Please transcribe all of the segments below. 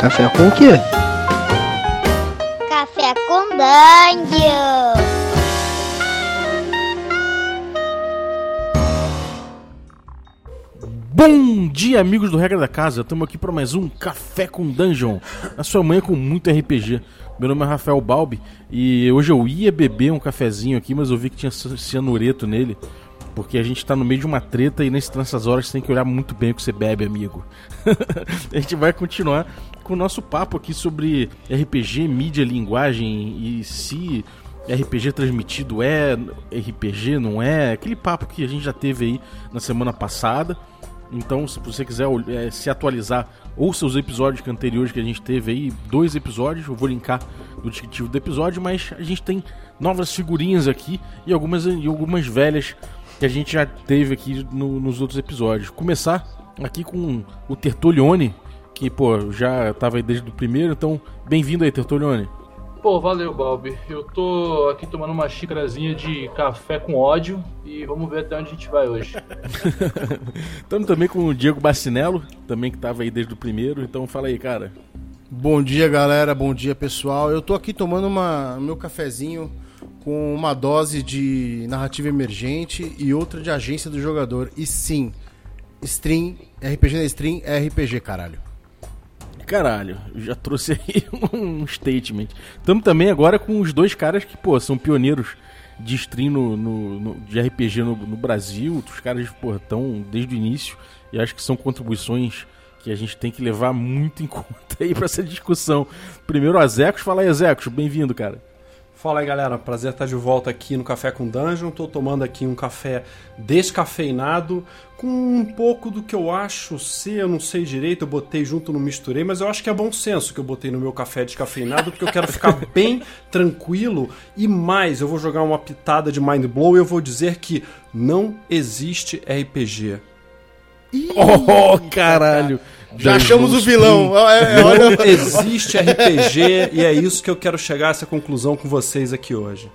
Café com o quê? Café com Dungeon. Bom dia, amigos do Regra da Casa. Estamos aqui para mais um Café com Dungeon. A sua manhã com muito RPG. Meu nome é Rafael Balbi e hoje eu ia beber um cafezinho aqui, mas eu vi que tinha cianureto nele. Porque a gente tá no meio de uma treta e nessas horas você tem que olhar muito bem o que você bebe, amigo. a gente vai continuar com o nosso papo aqui sobre RPG, mídia, linguagem e se RPG transmitido é RPG, não é? Aquele papo que a gente já teve aí na semana passada. Então, se você quiser é, se atualizar, ouça os episódios anteriores que a gente teve aí, dois episódios, eu vou linkar no descritivo do episódio, mas a gente tem novas figurinhas aqui e algumas, e algumas velhas que a gente já teve aqui no, nos outros episódios. Começar aqui com o Tertolione, que, pô, já tava aí desde o primeiro, então bem-vindo aí, Tertolione. Pô, valeu, Balbi. Eu tô aqui tomando uma xícarazinha de café com ódio e vamos ver até onde a gente vai hoje. Estamos também com o Diego Bacinello, também que tava aí desde o primeiro, então fala aí, cara. Bom dia, galera. Bom dia, pessoal. Eu tô aqui tomando uma, meu cafezinho com uma dose de narrativa emergente e outra de agência do jogador. E sim, stream, RPG na stream é RPG, caralho. Caralho, já trouxe aí um statement. Estamos também agora com os dois caras que, pô, são pioneiros de stream no, no, no de RPG no, no, Brasil. Os caras, pô, estão desde o início e acho que são contribuições que a gente tem que levar muito em conta aí para essa discussão. Primeiro, Azecos. Fala aí, Azecos. Bem-vindo, cara. Fala aí galera, prazer estar de volta aqui no Café com Dungeon. Tô tomando aqui um café descafeinado com um pouco do que eu acho ser, eu não sei direito, eu botei junto, não misturei, mas eu acho que é bom senso que eu botei no meu café descafeinado, porque eu quero ficar bem tranquilo e mais, eu vou jogar uma pitada de Mind Blow e eu vou dizer que não existe RPG. Ih, oh, caralho! Já achamos o vilão. É, é, Não existe RPG e é isso que eu quero chegar a essa conclusão com vocês aqui hoje.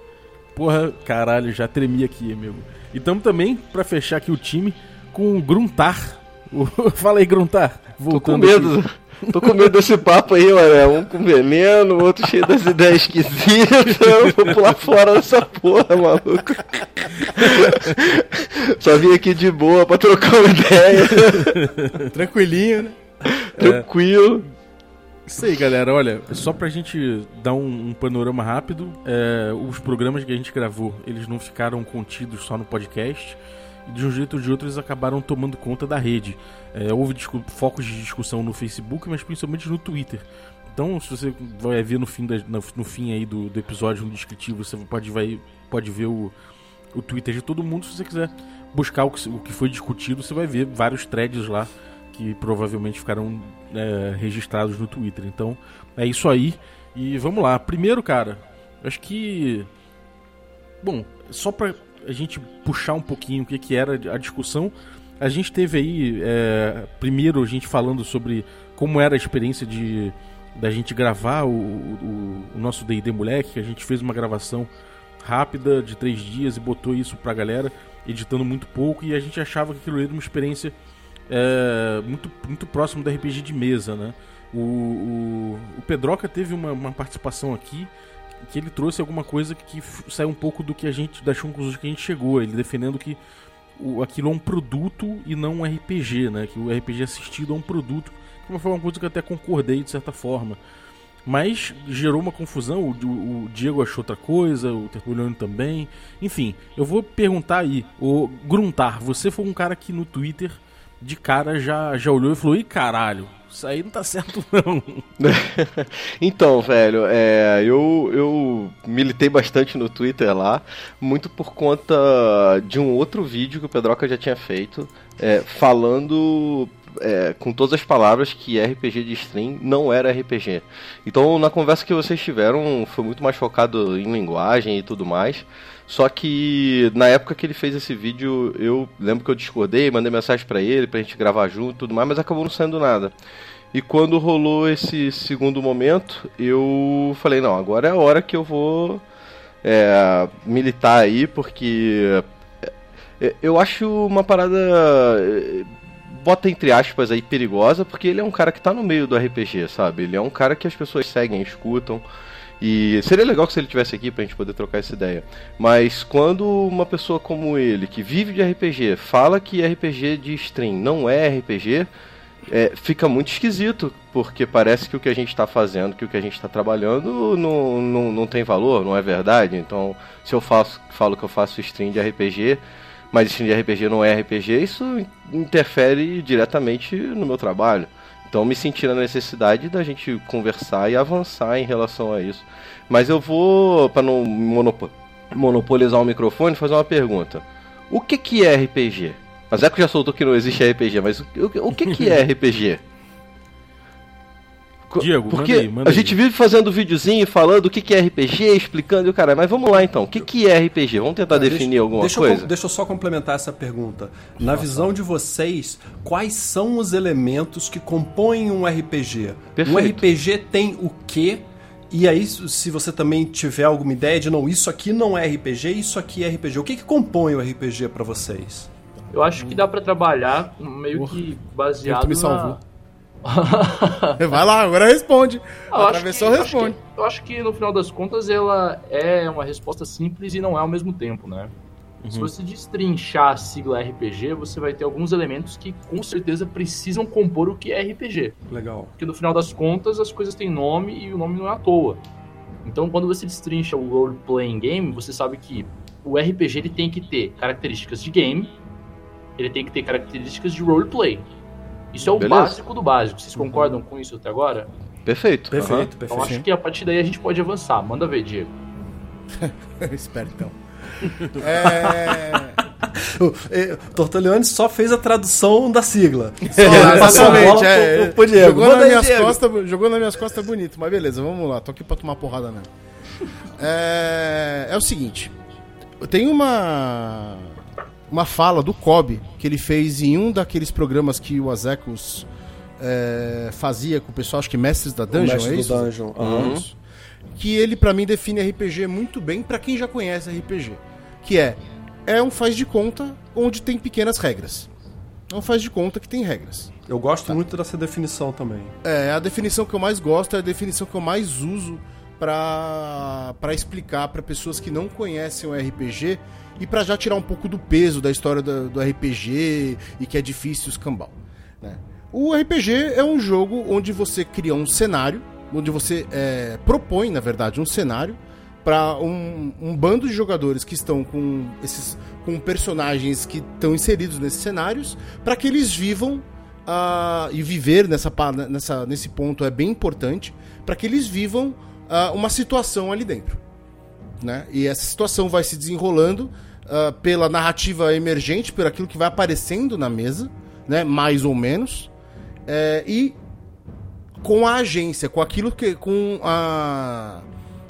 Porra, caralho, já tremi aqui, amigo. E estamos também, para fechar aqui o time, com o Gruntar. Fala aí, Gruntar. Voltando Tô com medo. Aqui. Tô com medo desse papo aí, mano. Um com veneno, o outro cheio das ideias esquisitas. Eu vou pular fora dessa porra, maluco. Só vim aqui de boa pra trocar uma ideia. Tranquilinho, né? Tranquilo. Isso aí, galera. Olha, só pra gente dar um, um panorama rápido, é, os programas que a gente gravou, eles não ficaram contidos só no podcast. De um jeito ou de outro, eles acabaram tomando conta da rede. É, houve focos de discussão no Facebook, mas principalmente no Twitter. Então, se você vai ver no fim, da, no, fim aí do, do, episódio no descritivo, você pode, vai, pode ver o, o Twitter de todo mundo. Se você quiser buscar o que, o que foi discutido, você vai ver vários threads lá que provavelmente ficarão é, registrados no Twitter. Então é isso aí. E vamos lá. Primeiro, cara, acho que. Bom, só pra a gente puxar um pouquinho o que, que era a discussão, a gente teve aí. É, primeiro, a gente falando sobre como era a experiência de da gente gravar o, o, o nosso DD Moleque, que a gente fez uma gravação rápida de três dias e botou isso pra galera, editando muito pouco, e a gente achava que aquilo era uma experiência é, muito, muito próximo do RPG de mesa, né? O, o, o Pedroca teve uma, uma, participação aqui que ele trouxe alguma coisa que saiu um pouco do que a gente das conclusões que a gente chegou, ele defendendo que o, aquilo é um produto e não um RPG, né? Que o RPG assistido é um produto, que foi uma coisa que eu até concordei de certa forma. Mas gerou uma confusão, o, o, o Diego achou outra coisa, o Tertuliano também. Enfim, eu vou perguntar aí, o Gruntar, você foi um cara que no Twitter de cara já, já olhou e falou: ih, caralho, isso aí não tá certo não. então, velho, é, eu, eu militei bastante no Twitter lá, muito por conta de um outro vídeo que o Pedroca já tinha feito, é, falando é, com todas as palavras que RPG de stream não era RPG. Então, na conversa que vocês tiveram, foi muito mais focado em linguagem e tudo mais. Só que na época que ele fez esse vídeo, eu lembro que eu discordei, mandei mensagem para ele pra gente gravar junto e tudo mais, mas acabou não saindo nada. E quando rolou esse segundo momento, eu falei, não, agora é a hora que eu vou é, militar aí, porque é, eu acho uma parada bota entre aspas aí perigosa, porque ele é um cara que tá no meio do RPG, sabe? Ele é um cara que as pessoas seguem, escutam. E seria legal que se ele tivesse aqui pra gente poder trocar essa ideia. Mas quando uma pessoa como ele, que vive de RPG, fala que RPG de stream não é RPG, é, fica muito esquisito, porque parece que o que a gente está fazendo, que o que a gente está trabalhando não, não, não tem valor, não é verdade. Então, se eu faço, falo que eu faço stream de RPG, mas stream de RPG não é RPG, isso interfere diretamente no meu trabalho. Então, me senti na necessidade da gente conversar e avançar em relação a isso. Mas eu vou, para não monopo monopolizar o microfone, fazer uma pergunta. O que, que é RPG? Mas é que já soltou que não existe RPG, mas o, o, o que, que é RPG? Diego, Porque manda aí, manda a gente vive fazendo videozinho falando o que, que é RPG, explicando e o cara, mas vamos lá então, o que, que é RPG? Vamos tentar definir Deixa- alguma deixa Eu, coisa? com- deixa eu só complementar essa pergunta. Na visão de vocês, quais são os elementos que compõem um RPG? Um Perfeito. RPG tem o quê? E aí, se você também tiver alguma ideia de não, isso aqui não é RPG, isso aqui é RPG. O que, que compõe o RPG pra vocês? Eu acho que dá pra trabalhar meio Porra, que baseado na... Vai lá, agora responde. Eu Atravessou, que- eu acho responde. que- Eu acho que no final das contas ela é uma resposta simples e não é ao mesmo tempo, né? Se você destrinchar a sigla RPG, você vai ter alguns elementos que com certeza precisam compor o que é RPG. Legal. Porque no final das contas as coisas têm nome e o nome não é à toa. Então quando você destrincha o role playing game, você sabe que o RPG ele tem que ter características de game, ele tem que ter características de roleplay. Isso é o Beleza. básico do básico. Vocês concordam com isso até agora? Perfeito. Perfeito. Então perfeito. acho que a partir daí a gente pode avançar. Manda ver, Diego. Espertão. É... O eh, Tortolione só fez a tradução da sigla. É, exatamente, é. pro- pro Diego. Jogou, Manda nas minhas Diego. costas, jogou nas minhas costas bonito, mas beleza, vamos lá. Tô aqui pra tomar porrada mesmo. É, é o seguinte. Tem uma uma fala do Kobe que ele fez em um daqueles programas que o Azekos é, fazia com o pessoal, acho que Mestres da O Dungeon, mestre é do isso? Dungeon. aham. Isso. Que ele, pra mim, define RPG muito bem pra quem já conhece RPG. Que é, é um faz de conta onde tem pequenas regras. É um faz de conta que tem regras. Eu gosto muito dessa definição também. É, a definição que eu mais gosto é a definição que eu mais uso pra explicar pra pessoas que não conhecem o RPG e pra já tirar um pouco do peso da história do, do RPG e que é difícil escambau. Né? O RPG é um jogo onde você cria um cenário, onde você é, propõe, na verdade, um cenário para um, um bando de jogadores que estão com esses com personagens que estão inseridos nesses cenários para que eles vivam ah, e viver nessa, nessa nesse ponto é bem importante para que eles vivam ah, uma situação ali dentro né? E essa situação vai se desenrolando ah, pela narrativa emergente, por aquilo que vai aparecendo na mesa, né? Mais ou menos. É, e com a agência, com aquilo que. com a.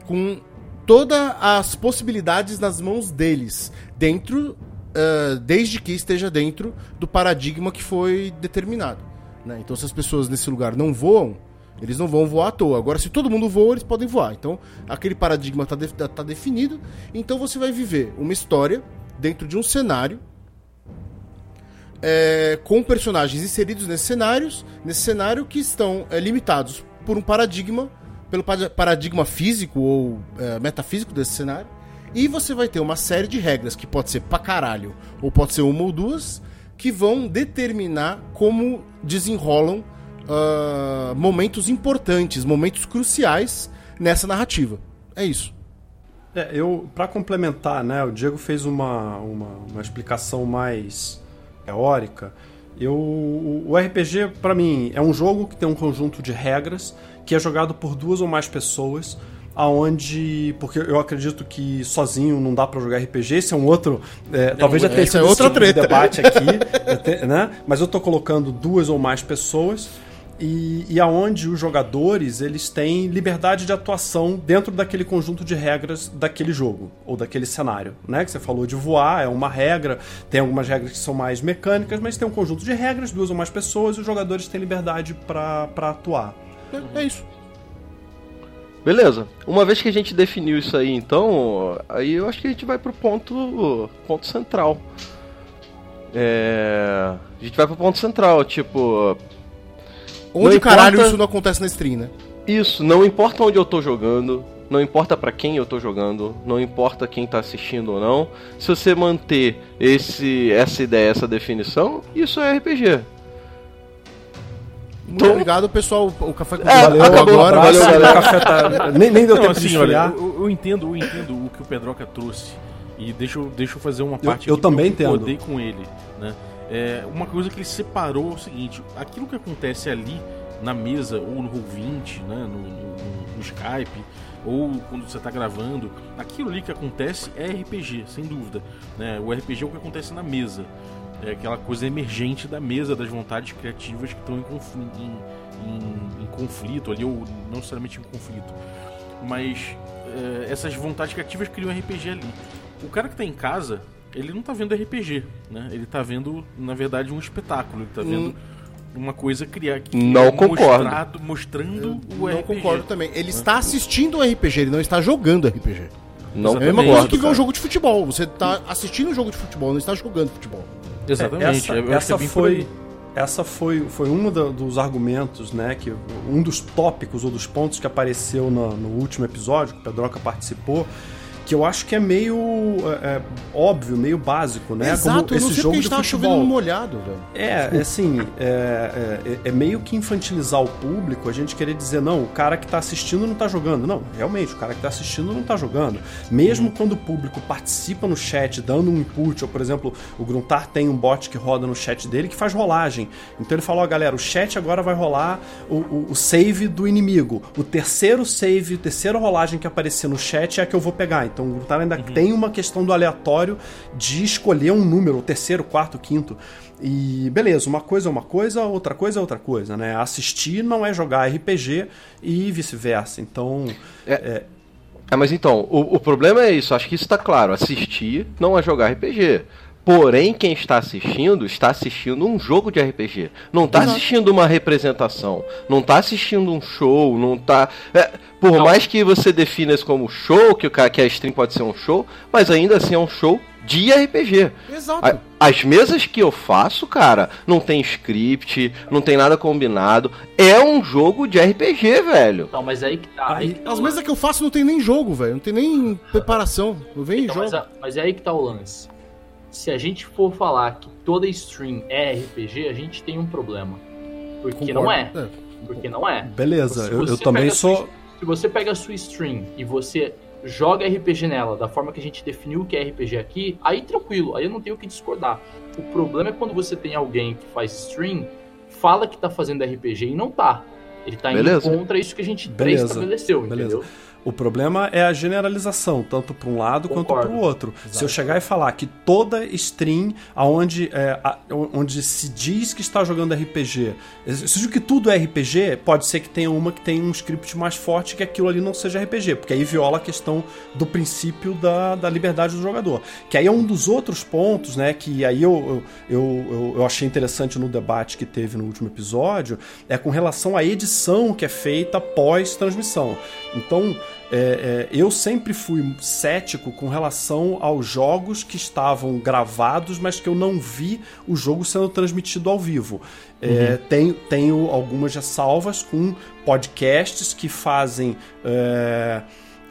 com todas as possibilidades nas mãos deles, dentro. ah, desde que esteja dentro do paradigma que foi determinado. né? Então, se as pessoas nesse lugar não voam, eles não vão voar à toa. Agora, se todo mundo voa, eles podem voar. Então, aquele paradigma está definido. Então, você vai viver uma história dentro de um cenário é, com personagens inseridos nesses cenários, nesse cenário que estão é, limitados por um paradigma, pelo pa- paradigma físico ou é, metafísico desse cenário. E você vai ter uma série de regras que pode ser pra caralho, ou pode ser uma ou duas, que vão determinar como desenrolam ah, momentos importantes, momentos cruciais nessa narrativa. É isso. É, eu, para complementar, né, o Diego fez uma, uma, uma explicação mais teórica. Eu, o RPG, para mim, é um jogo que tem um conjunto de regras que é jogado por duas ou mais pessoas, aonde porque eu acredito que sozinho não dá para jogar RPG. Esse é um outro, é, talvez já tenha é sido outra esse tipo de debate aqui, né? Mas eu tô colocando duas ou mais pessoas e, e aonde os jogadores eles têm liberdade de atuação dentro daquele conjunto de regras daquele jogo ou daquele cenário, né? Que você falou de voar é uma regra, tem algumas regras que são mais mecânicas, mas tem um conjunto de regras, duas ou mais pessoas, e os jogadores têm liberdade para atuar. É, é isso. Beleza. Uma vez que a gente definiu isso aí, então, aí eu acho que a gente vai pro ponto, ponto central. é, a gente vai pro ponto central, tipo, Onde Não caralho importa- isso não acontece na stream, né? isso, não importa onde eu tô jogando, não importa pra quem eu tô jogando, não importa quem tá assistindo ou não, se você manter esse, essa ideia, essa definição, isso é RPG. Muito Tô- obrigado, pessoal. O café com É, Valeu acabou. agora. Valeu, o café tá- nem, nem deu Não, tempo de assim, olha, esfriar. eu, eu entendo, eu entendo o que o Pedroca trouxe. E deixa eu, deixa eu fazer uma Eu- parte eu aqui também que eu entendo. com ele. Né? É, uma coisa que ele separou é o seguinte: aquilo que acontece ali na mesa, ou no Roll20, né, no, no- no Skype, ou quando você está gravando, aquilo ali que acontece é RPG, sem dúvida. Né? O RPG é o que acontece na mesa. É aquela coisa emergente da mesa, das vontades criativas que estão em, em- em- em conflito ali, ou não necessariamente em conflito. Mas é, essas vontades criativas criam RPG ali. O cara que tá em casa, ele não tá vendo RPG, né? Ele tá vendo, na verdade, um espetáculo. Ele tá vendo uma coisa criar. que Não é concordo. mostrado- mostrando o Não RPG. concordo também. Ele está assistindo o RPG, ele não está jogando RPG. Não É a mesma Exatamente. coisa que ver um jogo de futebol. Você está assistindo um jogo de futebol, não está jogando futebol. Exatamente. Essa, eu essa é bem por foi, essa foi, foi um da- dos argumentos, né? Que, um dos tópicos ou dos pontos que apareceu no, no último episódio, que o Pedroca participou, que eu acho que é meio é, é, óbvio, meio básico, né? Exato, não esse jogo de tava futebol. chovendo no molhado, velho. É, é assim, é, é- é meio que infantilizar o público, a gente querer dizer, não, o cara que tá assistindo não tá jogando. Não, realmente, o cara que tá assistindo não tá jogando. Mesmo quando o público participa no chat, dando um input, ou por exemplo, o Gruntar tem um bot que roda no chat dele que faz rolagem. Então ele falou, ó, galera, o chat agora vai rolar o, o- o save do inimigo. O terceiro save, a terceira rolagem que aparecer no chat é a que eu vou pegar. Então o Gruntar ainda tem uma questão do aleatório de escolher um número, o terceiro, quarto, quinto. E beleza, uma coisa é uma coisa, outra coisa é outra coisa, né? Assistir não é jogar RPG e vice-versa. Então, É, mas então, o, o problema é isso, acho que isso tá claro. Assistir não é jogar RPG. Porém, quem está assistindo, está assistindo um jogo de RPG. Não está assistindo uma representação. Não está assistindo um show. Não tá. é, por Não. mais que você defina isso como show, que, o que a stream pode ser um show, mas ainda assim é um show de RPG. Exato. A- As mesas que eu faço, cara, não tem script, não tem nada combinado. É um jogo de RPG, velho. Então, mas aí que tá. Aí Aí- que tá As mesas que eu faço não tem nem jogo, velho. Não tem nem preparação. Eu venho e Então, jogo. mas, a- mas é aí que tá o lance. Se a gente for falar que toda stream é RPG, a gente tem um problema. Porque não é. É. Porque não é. beleza, eu, eu também sou. sua- Se você pega a sua stream e você joga RPG nela da forma que a gente definiu que é RPG aqui, aí tranquilo, aí eu não tenho o que discordar. O problema é quando você tem alguém que faz stream, fala que tá fazendo RPG e não tá. Ele tá indo Beleza. contra isso que a gente Beleza. estabeleceu, Beleza. entendeu? O problema é a generalização, tanto para um lado quanto Concordo. para o outro. Se eu chegar e falar que toda stream aonde, é, a- onde se diz que está jogando RPG, se diz que tudo é RPG, pode ser que tenha uma que tenha um script mais forte que aquilo ali não seja RPG, porque aí viola a questão do princípio da, da liberdade do jogador. Que aí é um dos outros pontos, né? Que aí eu, eu, eu, eu achei interessante no debate que teve no último episódio, é com relação à edição que é feita pós-transmissão. Então, é, é, eu sempre fui cético com relação aos jogos que estavam gravados, mas que eu não vi o jogo sendo transmitido ao vivo. É, tenho, tenho algumas ressalvas com podcasts que fazem. é,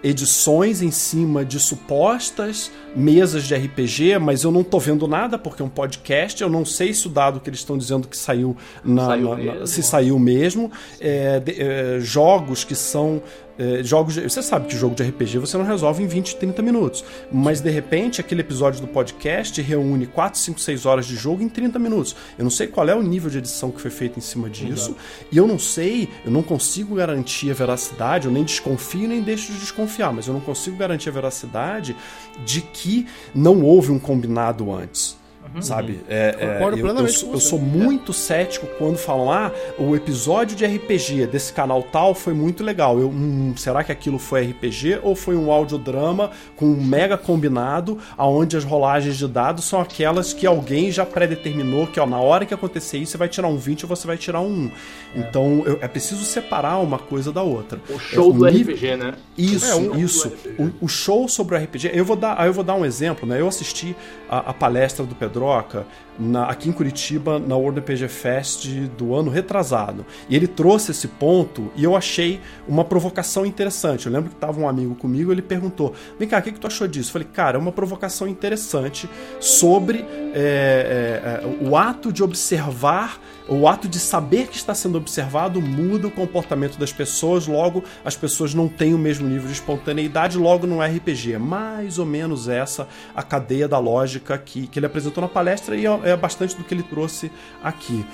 edições em cima de supostas mesas de RPG, mas eu não tô vendo nada porque é um podcast. Eu não sei se o dado que eles estão dizendo que saiu, na, Saiu na- na- se saiu mesmo. É, de- é, jogos que são é, jogos. De, você sabe que jogo de RPG você não resolve em 20, 30 minutos. Mas de repente aquele episódio do podcast reúne 4, 5, 6 horas de jogo em 30 minutos. Eu não sei qual é o nível de edição que foi feito em cima disso. E eu não sei, eu não consigo garantir a veracidade, eu nem desconfio nem deixo de desconfiar, mas eu não consigo garantir a veracidade de que não houve um combinado antes. Sabe? É, é, Concordo eu, eu plenamente sou- com eu sou muito cético quando falam: ah, o episódio de RPG desse canal tal foi muito legal. Eu, hum, será que aquilo foi RPG ou foi um audiodrama com um mega combinado, aonde as rolagens de dados são aquelas que alguém já predeterminou que ó, na hora que acontecer isso você vai tirar um 20 ou você vai tirar um 1. Então eu- é preciso separar uma coisa da outra. O show É, do nível- RPG, né? isso, É, um- isso. do RPG. O, o show sobre o RPG. Eu vou dar, eu vou dar um exemplo, né? Eu assisti a, a palestra do Pedroca Pedroca na, aqui em Curitiba na World RPG Fest do ano retrasado. E ele trouxe esse ponto e eu achei uma provocação interessante. Eu lembro que estava um amigo comigo ele perguntou: Vem cá, o que, que tu achou disso? Eu falei, cara, é uma provocação interessante sobre é, é, o ato de observar o ato de saber que está sendo observado muda o comportamento das pessoas, logo as pessoas não têm o mesmo nível de espontaneidade, logo no RPG. É mais ou menos essa a cadeia da lógica que, que ele apresentou na palestra e é, é bastante do que ele trouxe aqui.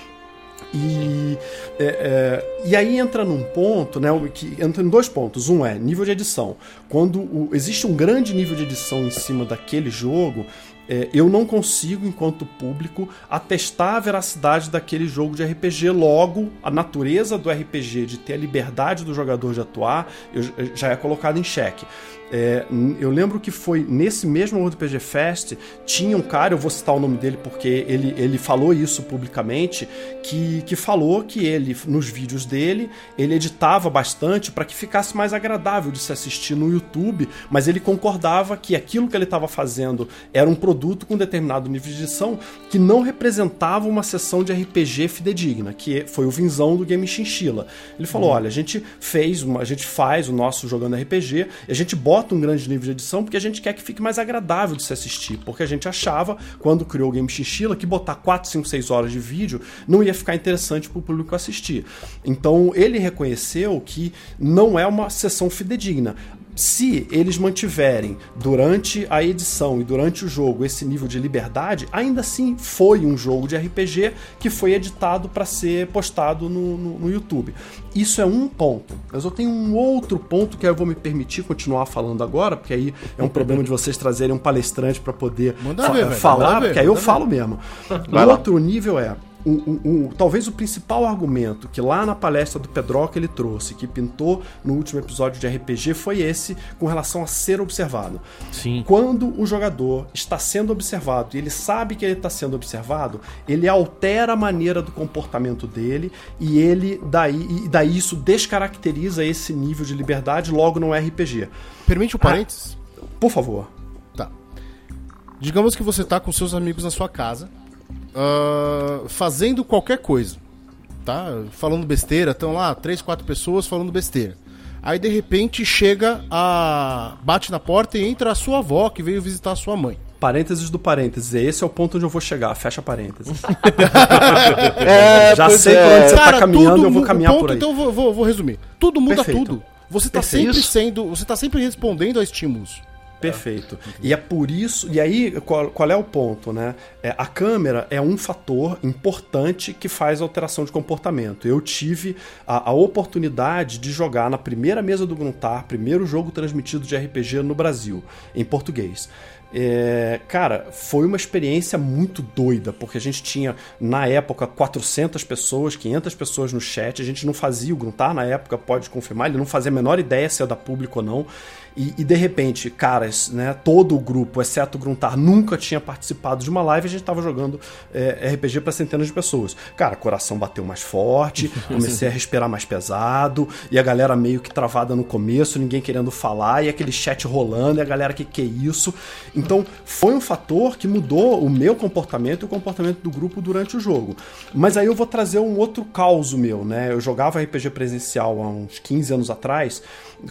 E, é, é, e aí entra num ponto, né, que entra em dois pontos. Um é nível de edição. Quando o, existe um grande nível de edição em cima daquele jogo, é, eu não consigo, enquanto público, atestar a veracidade daquele jogo de RPG. Logo, a natureza do RPG de ter a liberdade do jogador de atuar eu, já é colocada em xeque. É, eu lembro que foi nesse mesmo RPG Fest, tinha um cara, eu vou citar o nome dele porque ele, ele falou isso publicamente, que, que falou que ele, nos vídeos dele, ele editava bastante para que ficasse mais agradável de se assistir no YouTube, mas ele concordava que aquilo que ele estava fazendo era um produto com determinado nível de edição que não representava uma sessão de RPG fidedigna, que foi o vinzão do Game Chinchilla. Ele falou: hum. olha, a gente fez, uma, a gente faz o nosso jogando RPG, a gente bota bota um grande nível de edição porque a gente quer que fique mais agradável de se assistir. Porque a gente achava, quando criou o Game Chinchilla, que botar 4, 5, 6 horas de vídeo não ia ficar interessante para o público assistir. Então ele reconheceu que não é uma sessão fidedigna se eles mantiverem durante a edição e durante o jogo esse nível de liberdade, ainda assim foi um jogo de RPG que foi editado para ser postado no, no, no, YouTube. Isso é um ponto. Mas eu tenho um outro ponto que eu vou me permitir continuar falando agora, porque aí é um problema de vocês trazerem um palestrante para poder fa ver, falar, porque aí eu falo mesmo. O outro nível é o, o, o, talvez o principal argumento que lá na palestra do Pedroca ele trouxe, que pintou no último episódio de RPG, foi esse com relação a ser observado. Sim. Quando o jogador está sendo observado e ele sabe que ele está sendo observado, ele altera a maneira do comportamento dele e ele daí, e daí isso descaracteriza esse nível de liberdade logo no RPG. Permite um parênteses? Ah, por favor. Tá. Digamos que você está com seus amigos na sua casa uh, fazendo qualquer coisa, tá? Falando besteira, estão lá três, quatro pessoas falando besteira. Aí de repente chega a bate na porta e entra a sua avó que veio visitar a sua mãe. Parênteses do parênteses. Esse é o ponto onde eu vou chegar. Fecha parênteses. é, Já sei é. por onde você tá Cara, tá caminhando, eu vou caminhar ponto, por aí. Então eu vou, vou, vou resumir. Tudo muda Perfeito. tudo. Você está sempre sendo, você tá sempre respondendo a estímulos. Perfeito. E é por isso. E aí, qual, qual é o ponto, né? É, a câmera é um fator importante que faz alteração de comportamento. Eu tive a, a oportunidade de jogar na primeira mesa do Gruntar, primeiro jogo transmitido de RPG no Brasil, em português. É, cara, foi uma experiência muito doida, porque a gente tinha, na época, 400 pessoas, 500 pessoas no chat, a gente não fazia o Gruntar na época, pode confirmar, ele não fazia a menor ideia se ia dar público ou não. E, e, de repente, caras, né, todo o grupo, exceto o Gruntar, nunca tinha participado de uma live e a gente tava jogando é, RPG para centenas de pessoas. Cara, coração bateu mais forte, comecei a respirar mais pesado, e a galera meio que travada no começo, ninguém querendo falar, e aquele chat rolando, e a galera que que é isso. Então, foi um fator que mudou o meu comportamento e o comportamento do grupo durante o jogo. Mas aí eu vou trazer um outro caos meu, né? Eu jogava RPG presencial há uns 15 anos atrás,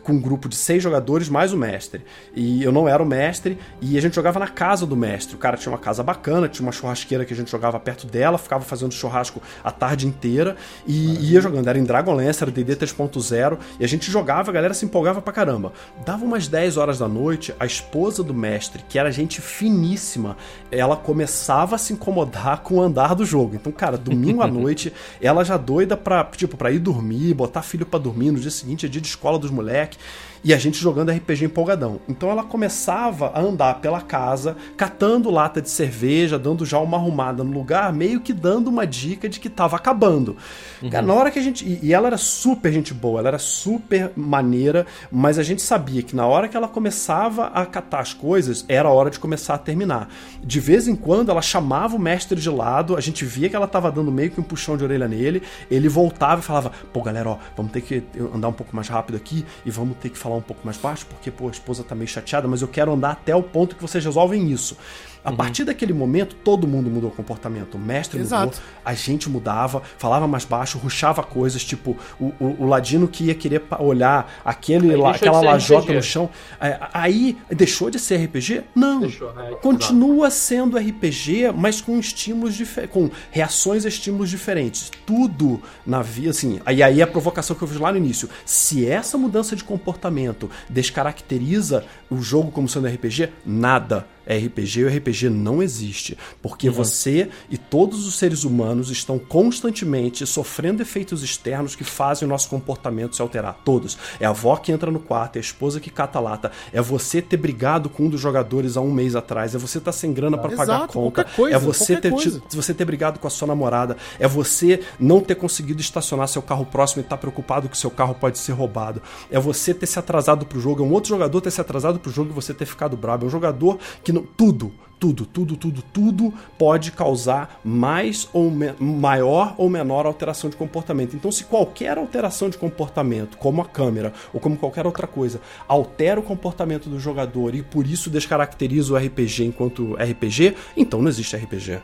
com um grupo de seis jogadores mais o mestre. E eu não era o mestre e a gente jogava na casa do mestre. O cara tinha uma casa bacana, tinha uma churrasqueira que a gente jogava perto dela, ficava fazendo churrasco a tarde inteira e ia jogando. Era em Dragonlance, era DD 3.0 e a gente jogava, a galera se empolgava pra caramba. Dava umas 10 horas da noite, a esposa do mestre, que era gente finíssima, ela começava a se incomodar com o andar do jogo. Então, cara, domingo à noite, ela já doida pra, tipo, pra ir dormir, botar filho para dormir, no dia seguinte é dia de escola dos moleques moleque. E a gente jogando RPG empolgadão. Então ela começava a andar pela casa, catando lata de cerveja, dando já uma arrumada no lugar, meio que dando uma dica de que tava acabando. Uhum. Cara, na hora que a gente. E, e ela era super gente boa, ela era super maneira, mas a gente sabia que na hora que ela começava a catar as coisas, era a hora de começar a terminar. De vez em quando ela chamava o mestre de lado, a gente via que ela tava dando meio que um puxão de orelha nele, ele voltava e falava: pô, galera, ó, vamos ter que andar um pouco mais rápido aqui e vamos ter que falar um pouco mais baixo, porque pô, a esposa tá meio chateada, mas eu quero andar até o ponto que vocês resolvem isso. A partir daquele momento, todo mundo mudou o comportamento. O mestre mudou, Exato. a gente mudava, falava mais baixo, ruxava coisas, tipo, o, o, o ladino que ia querer olhar aquele, lá- aquela lajota RPG. no chão. É, Aí deixou de ser RPG? Não. Deixou, é, Continua sendo RPG, mas com estímulos diferentes, com reações a estímulos diferentes. Tudo na vida, assim. Aí aí a provocação que eu fiz lá no início. Se essa mudança de comportamento descaracteriza o jogo como sendo RPG, nada RPG e o RPG não existe. Porque você e todos os seres humanos estão constantemente sofrendo efeitos externos que fazem o nosso comportamento se alterar. Todos. É a avó que entra no quarto, é a esposa que cata lata, é você ter brigado com um dos jogadores há um mês atrás, é você estar sem grana para pagar a conta, coisa, é você ter, coisa. você ter brigado com a sua namorada, é você não ter conseguido estacionar seu carro próximo e estar preocupado que seu carro pode ser roubado, é você ter se atrasado pro jogo, é um outro jogador ter se atrasado pro jogo e você ter ficado brabo, é um jogador que não, tudo, tudo, tudo, tudo, tudo pode causar mais ou maior ou menor alteração de comportamento. Então, se qualquer alteração de comportamento, como a câmera ou como qualquer outra coisa, altera o comportamento do jogador e por isso descaracteriza o RPG enquanto RPG, então não existe RPG.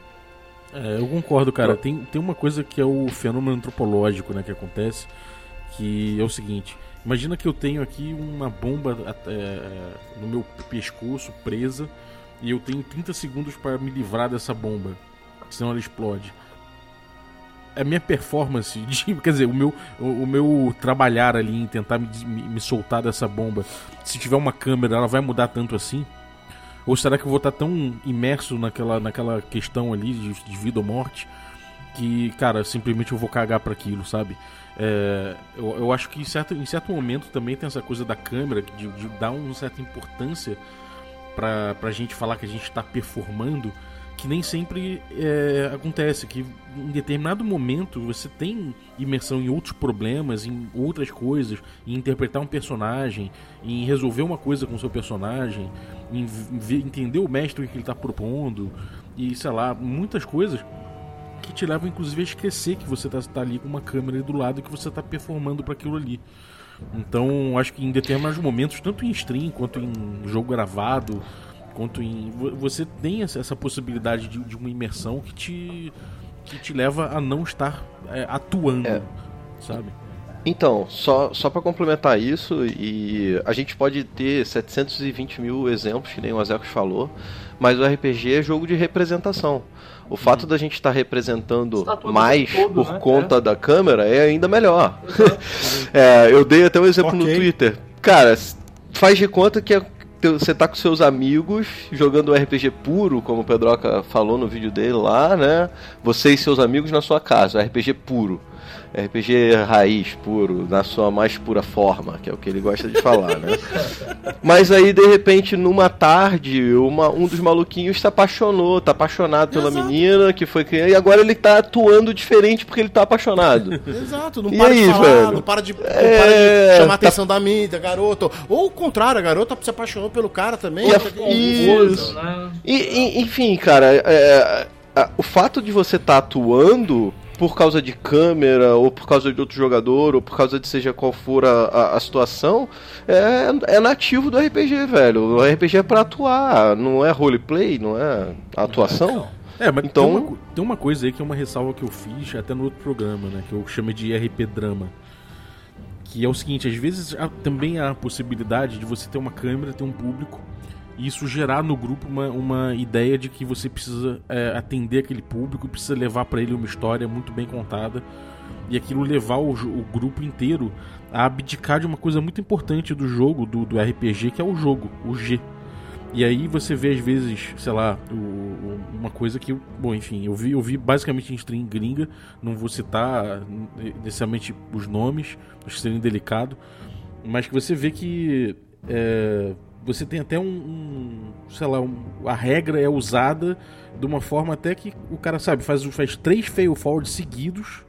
É, eu concordo, cara. Tem, tem uma coisa que é o fenômeno antropológico, né, que acontece, que é o seguinte. Imagina que eu tenho aqui uma bomba é, é, no meu pescoço, presa, e eu tenho 30 segundos para me livrar dessa bomba, senão ela explode. A minha performance, de, quer dizer, o meu, o, o meu trabalhar ali em tentar me, me, me soltar dessa bomba, se tiver uma câmera, ela vai mudar tanto assim? Ou será que eu vou estar tão imerso naquela, naquela questão ali de, de vida ou morte que, cara, simplesmente eu vou cagar para aquilo, sabe? É, eu, eu acho que em certo, em certo momento também tem essa coisa da câmera de, de dar uma certa importância pra, pra gente falar que a gente está performando que nem sempre é, acontece, que em determinado momento você tem imersão em outros problemas, em outras coisas, em interpretar um personagem, em resolver uma coisa com o seu personagem, em ver- entender o mestre que ele está propondo, e sei lá, muitas coisas que te levam inclusive a esquecer que você está ali com uma câmera do lado e que você está performando para aquilo ali. Então, acho que em determinados momentos, tanto em stream quanto em jogo gravado, quanto em. vo- Você tem essa, possibilidade de, de uma imersão que te, que te leva a não estar é, atuando, É. sabe? Então, só, só para complementar isso, e a gente pode ter 720 mil exemplos, que nem o Azecos falou, mas o RPG é jogo de representação. O fato da gente estar representando Está todo mais todo, por né? conta da câmera é ainda melhor. É, eu dei até um exemplo no Ok. Twitter. Cara, faz de conta que é- teu- você tá com seus amigos jogando RPG puro, como o Pedroca falou no vídeo dele lá, né? Você e seus amigos na sua casa, RPG puro. RPG raiz puro, na sua mais pura forma, que é o que ele gosta de falar, né? Mas aí, de repente, numa tarde, uma- um dos maluquinhos se apaixonou, tá apaixonado pela Exato. menina que foi criança, e agora ele tá atuando diferente porque ele tá apaixonado. Exato, não E para aí, de falar, velho? não para de, É, para de chamar a tá- atenção da mídia, garota. Ou o contrário, a garota se apaixonou pelo cara também. E a- tá-. Confuso, né? E, e- enfim, cara, é, é, o fato de você estar atuando por causa de câmera, ou por causa de outro jogador, ou por causa de seja qual for a, a- a situação, é, é nativo do RPG, velho. O RPG é pra atuar, não é roleplay, não é atuação. É, mas Então- tem, uma, tem uma coisa aí que é uma ressalva que eu fiz até no outro programa, né? Que eu chamo de RP Drama. Que é o seguinte, às vezes há- também há a possibilidade de você ter uma câmera, ter um público, e isso gerar no grupo uma, uma ideia de que você precisa é, atender aquele público, precisa levar pra ele uma história muito bem contada, e aquilo levar o, o grupo inteiro a abdicar de uma coisa muito importante do jogo, do, do RPG, que é o jogo, o G. E aí você vê às vezes, sei lá, o- o- uma coisa que, bom, enfim, eu vi, eu vi basicamente em stream gringa, não vou citar necessariamente os nomes, acho que seria delicado, mas que você vê que é, você tem até um, um, sei lá, um- a regra é usada de uma forma até que o cara sabe, faz, faz três fail forward seguidos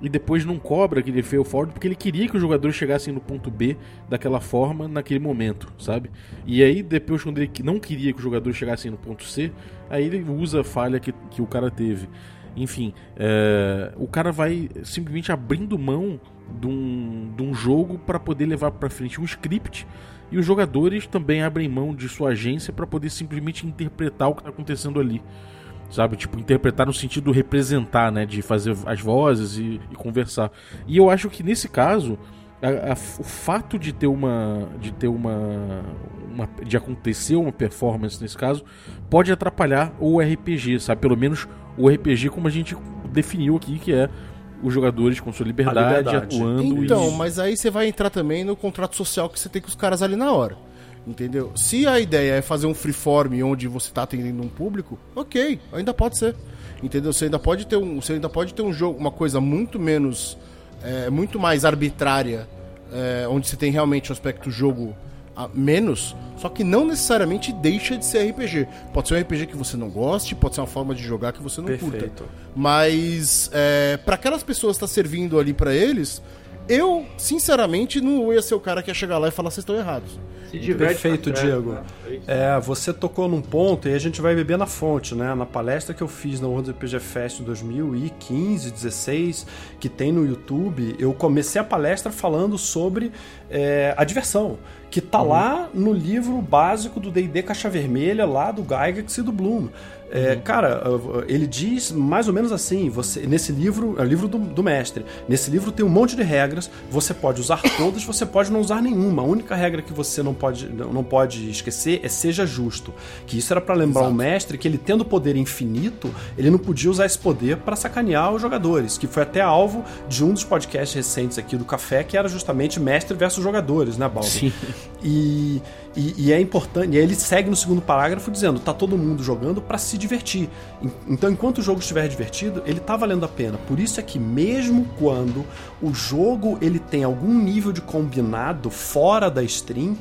e depois não cobra aquele fail forward porque ele queria que os jogadores chegassem no ponto B daquela forma naquele momento, sabe? E aí depois quando ele não queria que os jogadores chegassem no ponto C, aí ele usa a falha que, que o cara teve. Enfim, é, o cara vai simplesmente abrindo mão de um, de um jogo para poder levar para frente um script e os jogadores também abrem mão de sua agência para poder simplesmente interpretar o que está acontecendo ali. Sabe? Tipo, interpretar no sentido representar, né? De fazer as vozes e, e conversar. E eu acho que nesse caso, a, a, o fato de ter uma. de ter uma, uma. de acontecer uma performance nesse caso, pode atrapalhar o RPG, sabe? Pelo menos o RPG como a gente definiu aqui, que é os jogadores com sua liberdade, liberdade. atuando Então, e... mas aí você vai entrar também no contrato social que você tem com os caras ali na hora. Entendeu? Se a ideia é fazer um freeform onde você tá atendendo um público, ok, ainda pode ser. Entendeu? Você ainda pode ter um, você ainda pode ter um jogo, uma coisa muito menos, é, muito mais arbitrária, é, onde você tem realmente o aspecto jogo menos, só que não necessariamente deixa de ser RPG. Pode ser um RPG que você não goste, pode ser uma forma de jogar que você não curta. Perfeito. Mas é, para aquelas pessoas que está servindo ali para eles, eu, sinceramente, não ia ser o cara que ia chegar lá e falar vocês estão errados. Perfeito, Diego. É. É, você tocou num ponto e a gente vai beber na fonte, né? Na palestra que eu fiz na World RPG Fest 2015, 16, que tem no YouTube, eu comecei a palestra falando sobre é, a diversão, que tá lá no livro básico do D&D Caixa Vermelha, lá do Gygax e do Bloom. É, Cara, ele diz mais ou menos assim: você nesse livro, é o livro do, do mestre. Nesse livro tem um monte de regras. Você pode usar todas, você pode não usar nenhuma. A única regra que você não pode, não pode esquecer é seja justo. Que isso era para lembrar Exato. o mestre que ele tendo poder infinito, ele não podia usar esse poder para sacanear os jogadores. Que foi até alvo de um dos podcasts recentes aqui do Café, que era justamente mestre versus jogadores, né, Baldo? Sim. E, e, e é importante. E ele segue no segundo parágrafo dizendo: tá todo mundo jogando para se divertir. En- Então, enquanto o jogo estiver divertido, ele tá valendo a pena. Por isso é que mesmo quando o jogo ele tem algum nível de combinado fora da stream,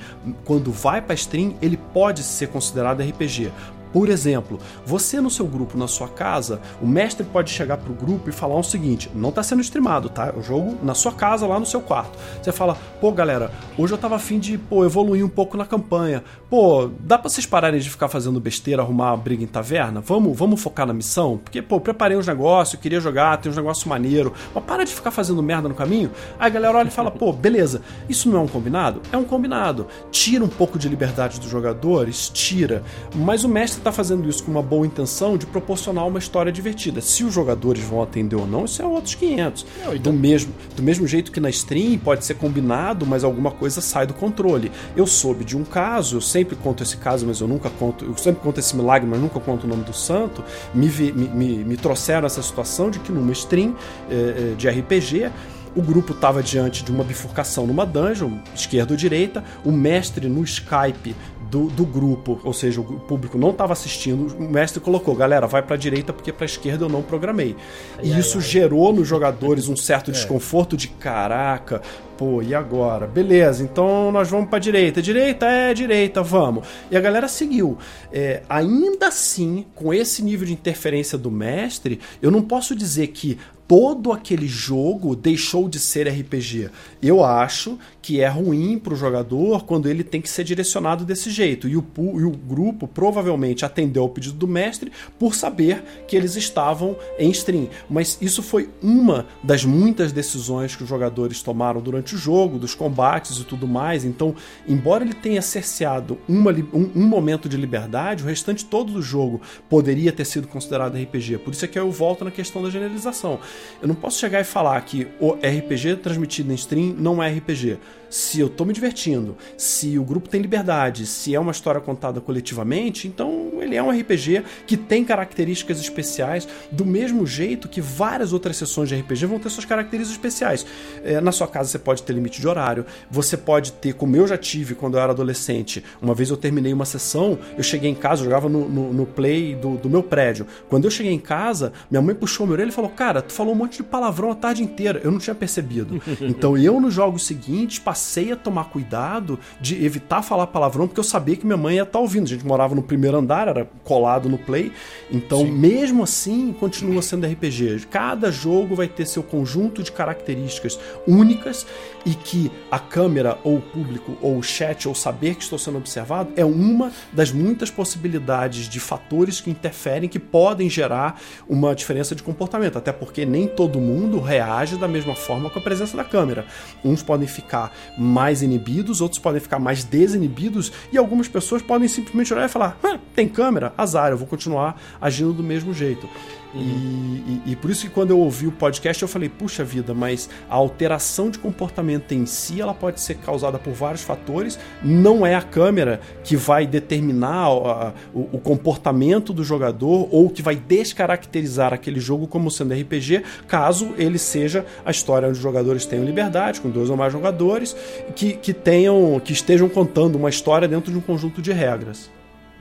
quando vai para stream, ele pode ser considerado RPG. Por exemplo, você no seu grupo, na sua casa, o mestre pode chegar pro grupo e falar o seguinte: não tá sendo streamado, tá? O jogo na sua casa, lá no seu quarto. Você fala, pô, galera, hoje eu tava afim de pô, evoluir um pouco na campanha. Pô, dá pra vocês pararem de ficar fazendo besteira, arrumar briga em taverna? Vamos, vamos focar na missão? Porque, pô, preparei uns negócios, queria jogar, tem uns negócios maneiro. Mas para de ficar fazendo merda no caminho. Aí a galera olha e fala, pô, beleza, isso não é um combinado? É um combinado. Tira um pouco de liberdade dos jogadores, tira. Mas o mestre tá fazendo isso com uma boa intenção de proporcionar uma história divertida. Se os jogadores vão atender ou não, isso é outros 500. Do mesmo, do mesmo jeito que na stream pode ser combinado, mas alguma coisa sai do controle. Eu soube de um caso, eu sempre conto esse caso, mas eu nunca conto, eu sempre conto esse milagre, mas nunca conto o nome do santo. Me, vi- me, me, me trouxeram essa situação de que numa stream eh, eh, de RPG o grupo estava diante de uma bifurcação numa dungeon, esquerda ou direita, o mestre no Skype do, do grupo, ou seja, o público não estava assistindo, o mestre colocou, galera, vai para a direita porque para a esquerda eu não programei. e isso gerou nos jogadores um certo desconforto de caraca, pô, e agora? Beleza, então nós vamos para direita. Direita é direita, vamos. E a galera seguiu. É, ainda assim, com esse nível de interferência do mestre, eu não posso dizer que todo aquele jogo deixou de ser RPG. Eu acho que é ruim para o jogador quando ele tem que ser direcionado desse jeito. E o, e o grupo provavelmente atendeu ao pedido do mestre por saber que eles estavam em stream. Mas isso foi uma das muitas decisões que os jogadores tomaram durante o jogo, dos combates e tudo mais. Então, embora ele tenha cerceado uma um, um momento de liberdade, o restante todo do jogo poderia ter sido considerado RPG. Por isso é que eu volto na questão da generalização. Eu não posso chegar e falar que o RPG transmitido em stream não é RPG. Se eu tô me divertindo, se o grupo tem liberdade, se é uma história contada coletivamente, então ele é um RPG que tem características especiais, do mesmo jeito que várias outras sessões de RPG vão ter suas características especiais. É, na sua casa você pode ter limite de horário, você pode ter, como eu já tive quando eu era adolescente, uma vez eu terminei uma sessão, eu cheguei em casa, eu jogava no, no, no play do, do meu prédio. Quando eu cheguei em casa, minha mãe puxou minha orelha e falou: Cara, tu falou um monte de palavrão a tarde inteira. Eu não tinha percebido. Então eu, nos jogos seguintes, passei passei a tomar cuidado de evitar falar palavrão, porque eu sabia que minha mãe ia estar ouvindo. A gente morava no primeiro andar, era colado no play. Então, Sim. mesmo assim, continua sendo RPG. Cada jogo vai ter seu conjunto de características únicas e que a câmera, ou o público, ou o chat, ou saber que estou sendo observado é uma das muitas possibilidades de fatores que interferem que podem gerar uma diferença de comportamento. Até porque nem todo mundo reage da mesma forma com a presença da câmera. Uns podem ficar mais inibidos, outros podem ficar mais desinibidos, e algumas pessoas podem simplesmente olhar e falar: tem câmera? Azar, eu vou continuar agindo do mesmo jeito. Uhum. E, e, e, por isso que quando eu ouvi o podcast eu falei, puxa vida, mas a alteração de comportamento em si ela pode ser causada por vários fatores. Não é a câmera que vai determinar a, o, o, comportamento do jogador ou que vai descaracterizar aquele jogo como sendo RPG, caso ele seja a história onde os jogadores tenham liberdade, com dois ou mais jogadores, que, que tenham, que estejam contando uma história dentro de um conjunto de regras.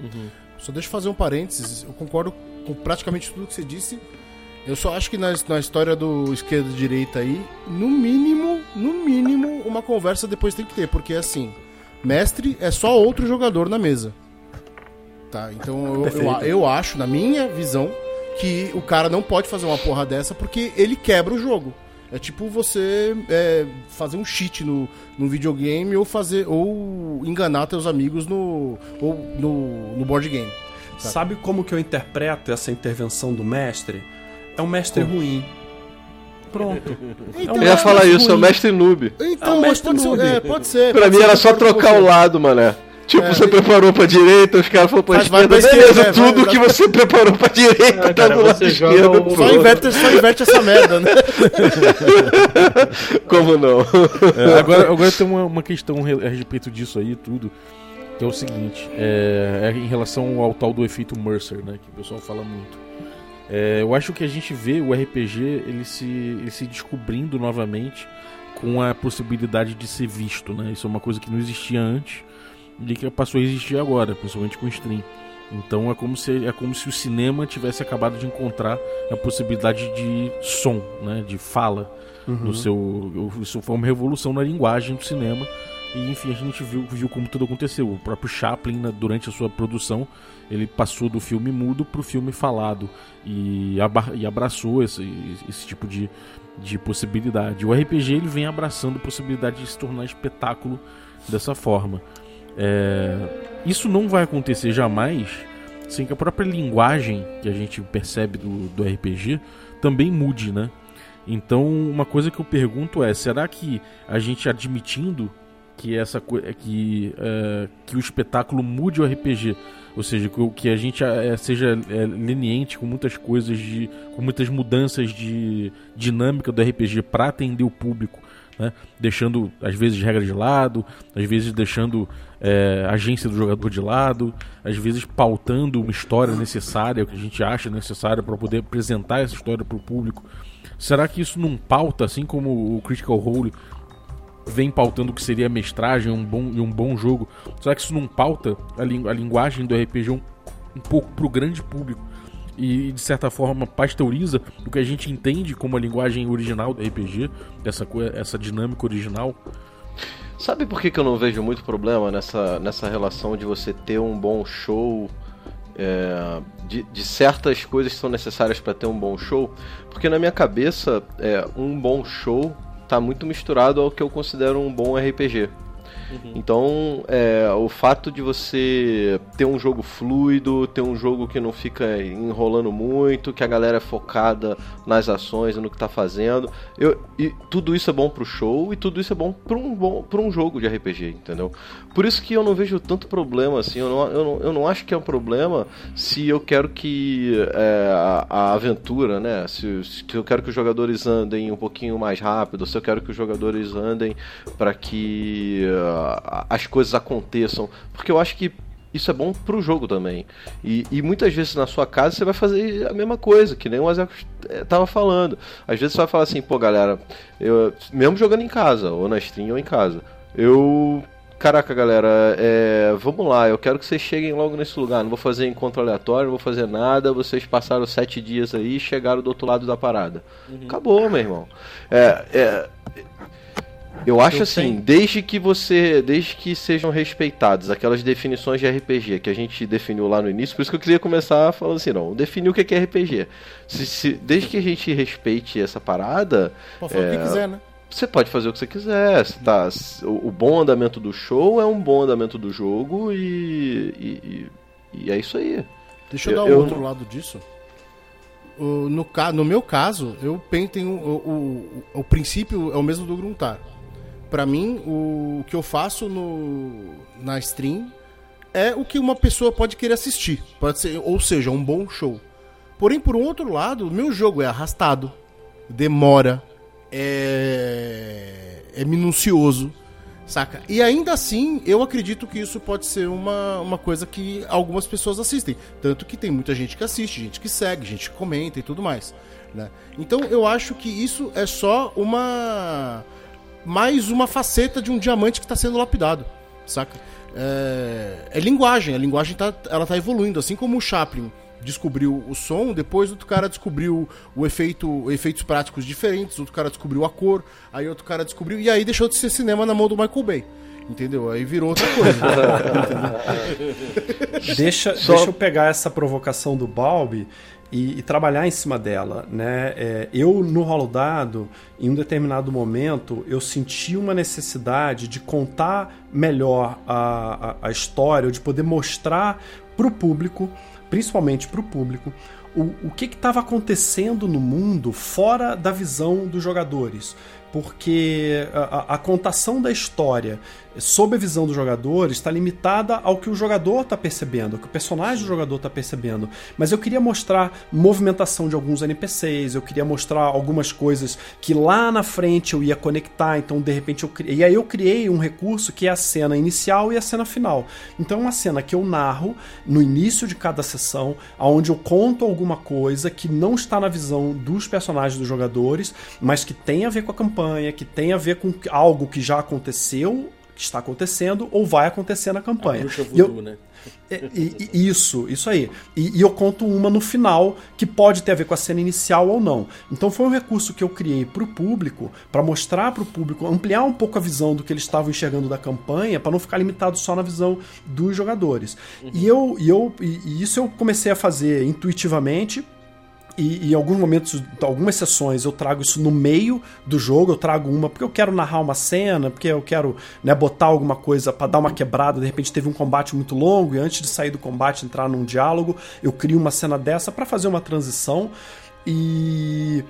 Uhum. Só deixa eu fazer um parênteses. Eu concordo com praticamente tudo que você disse. Eu só acho que na, na história do esquerda e direita aí, no mínimo, no mínimo, uma conversa depois tem que ter, porque assim, mestre é só outro jogador na mesa. Tá, então eu, eu, eu, acho, na minha visão, que o cara não pode fazer uma porra dessa porque ele quebra o jogo. É tipo você é, fazer um cheat no, no videogame ou fazer ou enganar teus amigos no, ou no, no board game. Sabe? Sabe como que eu interpreto essa intervenção do mestre? É um mestre como? ruim. Pronto. Então, eu ia falar isso, é o mestre noob. Então, é mas pode, noob. Ser, é, pode ser. Pra pode mim ser era só trocar o lado, mané. Tipo, é, você preparou pra direita, os caras falaram pra Mas esquerda. Beleza, esquerda, é, tudo vai, que você preparou pra direita ah, tá do lado esquerdo. O... Só, inverte, só inverte essa merda, né? Como não? É, agora, agora tem uma, uma questão a respeito disso aí, tudo é o seguinte, é, é, em relação ao tal do efeito Mercer, né, que o pessoal fala muito. É, eu acho que a gente vê o RPG ele se, ele se descobrindo novamente com a possibilidade de ser visto, né? Isso é uma coisa que não existia antes e que passou a existir agora, principalmente com o stream. Então é como se é como se o cinema tivesse acabado de encontrar a possibilidade de som, né, de fala uhum. no seu, isso foi uma revolução na linguagem do cinema e enfim, a gente viu, viu como tudo aconteceu. O próprio Chaplin, né, durante a sua produção, ele passou do filme mudo para o filme falado e, e abraçou esse, esse tipo de, de possibilidade. O RPG ele vem abraçando a possibilidade de se tornar espetáculo dessa forma. É, isso não vai acontecer jamais sem que a própria linguagem que a gente percebe do, do RPG também mude, né? Então, uma coisa que eu pergunto é: será que a gente admitindo que essa que é, que o espetáculo mude o RPG, ou seja, que, que a gente é, seja é, leniente com muitas coisas de com muitas mudanças de dinâmica do RPG para atender o público, né? deixando às vezes regra de lado, às vezes deixando a agência do jogador de lado, às vezes pautando uma história necessária, o que a gente acha necessária para poder apresentar essa história para o público. Será que isso não pauta, assim como o Critical Role vem pautando o que seria mestragem um bom, e um bom jogo, será que isso não pauta a, a linguagem do RPG um, um pouco para o grande público? E de certa forma pasteuriza o que a gente entende como a linguagem original do RPG, essa, essa dinâmica original. Sabe por que, que eu não vejo muito problema nessa, nessa relação de você ter um bom show é, de, de, certas coisas que são necessárias para ter um bom show, porque na minha cabeça é, um bom show tá muito misturado ao que eu considero um bom RPG. Uhum. Então, é, o fato de você ter um jogo fluido, ter um jogo que não fica enrolando muito, que a galera é focada nas ações no que tá fazendo, eu, e tudo isso é bom pro show e tudo isso é bom para um, bom, pra um jogo de RPG, entendeu? Por isso que eu não vejo tanto problema, assim, eu não, eu não, eu não acho que é um problema se eu quero que é, a, a, aventura, né, se, se eu quero que os jogadores andem um pouquinho mais rápido, se eu quero que os jogadores andem para que as coisas aconteçam. Porque eu acho que isso é bom pro jogo também. E, e, muitas vezes na sua casa você vai fazer a mesma coisa, que nem o Azeco tava falando. Às vezes você vai falar assim, pô galera, eu, mesmo jogando em casa, ou na stream ou em casa, eu. Caraca, galera, é, vamos lá, eu quero que vocês cheguem logo nesse lugar. Não vou fazer encontro aleatório, não vou fazer nada. Vocês passaram sete dias aí e chegaram do outro lado da parada. Uhum. Acabou, meu irmão. É, é, Eu acho Eu assim, tenho- desde que você. Desde que sejam respeitadas aquelas definições de RPG que a gente definiu lá no início, por isso que eu queria começar falando assim, não, definir o que é RPG. Se, se- desde que a gente respeite essa parada, Pode falar o É. que quiser, né? você pode fazer o que você quiser. Você tá, o, o bom andamento do show é um bom andamento do jogo e. e, e- e é isso aí. Deixa eu, Eu- dar um outro lado disso. O- no, no meu caso, eu tenho o, o, o princípio é o mesmo do Gruntar. Pra mim, o, o que eu faço no, na stream é o que uma pessoa pode querer assistir. Pode ser, ou seja, um bom show. Porém, por um outro lado, o meu jogo é arrastado, demora, é, é minucioso, saca? E ainda assim, eu acredito que isso pode ser uma, uma coisa que algumas pessoas assistem. Tanto que tem muita gente que assiste, gente que segue, gente que comenta e tudo mais. Né? Então eu acho que isso é só uma. Mais uma faceta de um diamante que está sendo lapidado, saca? É, é linguagem, a linguagem tá, ela tá evoluindo, assim como o Chaplin descobriu o som, depois outro cara descobriu o efeito, efeitos práticos diferentes, outro cara descobriu a cor, aí outro cara descobriu, e aí deixou de ser cinema na mão do Michael Bay. Entendeu? Aí virou outra coisa. Deixa, Só- deixa eu pegar essa provocação do Balbi e, e trabalhar em cima dela. Né? É, eu, no rolo dado, em um determinado momento, eu senti uma necessidade de contar melhor a, a, a história, de poder mostrar para o público, principalmente para o público, o, o que estava acontecendo no mundo fora da visão dos jogadores. Porque a, a- a contação da história sob a visão do jogador está limitada ao que o jogador está percebendo, ao que o personagem do jogador está percebendo. Mas eu queria mostrar movimentação de alguns NPCs, eu queria mostrar algumas coisas que lá na frente eu ia conectar, então de repente eu criei. E aí eu criei um recurso que é a cena inicial e a cena final. Então é uma cena que eu narro no início de cada sessão, onde eu conto alguma coisa que não está na visão dos personagens dos jogadores, mas que tem a ver com a campanha, que tem a ver com algo que já aconteceu que está acontecendo ou vai acontecer na campanha. Bruxa E eu- voodoo, né? é, e- e- isso, isso aí. E, e eu conto uma no final que pode ter a ver com a cena inicial ou não. Então foi um recurso que eu criei para o público, para mostrar para o público, ampliar um pouco a visão do que eles estavam enxergando da campanha, para não ficar limitado só na visão dos jogadores. E eu, e eu e isso eu comecei a fazer intuitivamente. E em alguns momentos, algumas sessões, eu trago isso no meio do jogo, eu trago uma porque eu quero narrar uma cena, porque eu quero né, botar alguma coisa para dar uma quebrada. De repente teve um combate muito longo e antes de sair do combate entrar num diálogo, eu crio uma cena dessa para fazer uma transição. E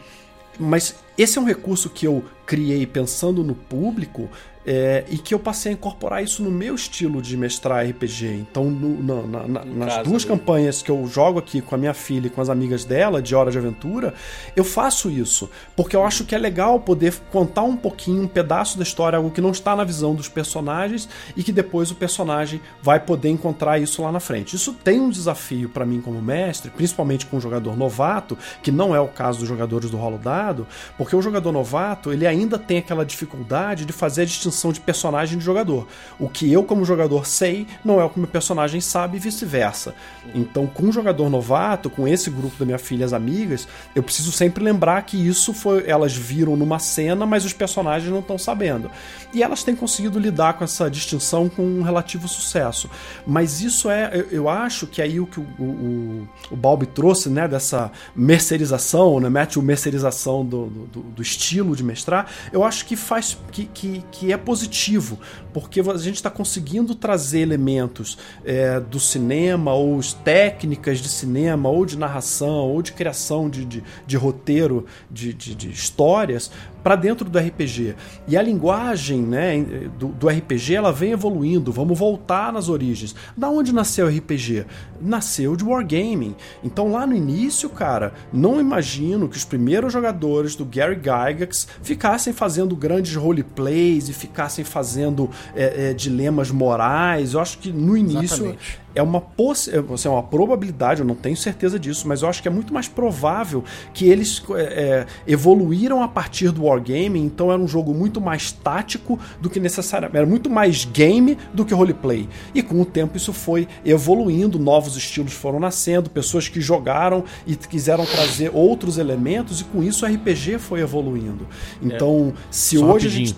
mas esse é um recurso que eu criei pensando no público é, e que eu passei a incorporar isso no meu estilo de mestrar RPG. Então, no- na- na- nas duas campanhas que eu jogo aqui com a minha filha e com as amigas dela, de Hora de Aventura, eu faço isso. Porque eu acho que é legal poder contar um pouquinho, um pedaço da história, algo que não está na visão dos personagens e que depois o personagem vai poder encontrar isso lá na frente. Isso tem um desafio para mim como mestre, principalmente com um jogador novato, que não é o caso dos jogadores do rolo dado, porque o jogador novato, ele ainda tem aquela dificuldade de fazer a distinção de personagem de jogador. O que eu como jogador sei, não é o que meu personagem sabe e vice-versa. Então, com um jogador novato, com esse grupo da minha filha as amigas, eu preciso sempre lembrar que isso foi elas viram numa cena, mas os personagens não estão sabendo. E elas têm conseguido lidar com essa distinção com um relativo sucesso. Mas isso é, eu, eu acho que aí o que o, o, o Balbi trouxe, né, dessa mercerização, né, mete o mercerização do, do, do estilo de mestrar, eu acho que faz, que, que, que é positivo, porque a gente está conseguindo trazer elementos é, do cinema, ou as técnicas de cinema, ou de narração, ou de criação de, de, de roteiro, de, de, de histórias, para dentro do RPG. E a linguagem né, do, do RPG ela vem evoluindo. Vamos voltar nas origens. Da onde nasceu o RPG? Nasceu de Wargaming. Então lá no início, cara, não imagino que os primeiros jogadores do Gary Gygax ficassem fazendo grandes roleplays e ficassem fazendo é, é, dilemas morais. Eu acho que no início Exatamente. é uma poss... é, assim, é uma probabilidade, eu não tenho certeza disso, mas eu acho que é muito mais provável que eles é, é, evoluíram a partir do Wargaming, então era um jogo muito mais tático do que necessariamente. Era muito mais game do que roleplay. E com o tempo isso foi evoluindo, novos estilos foram nascendo, pessoas que jogaram e quiseram trazer outros elementos, e com isso o RPG foi evoluindo. Então, se Só hoje gente.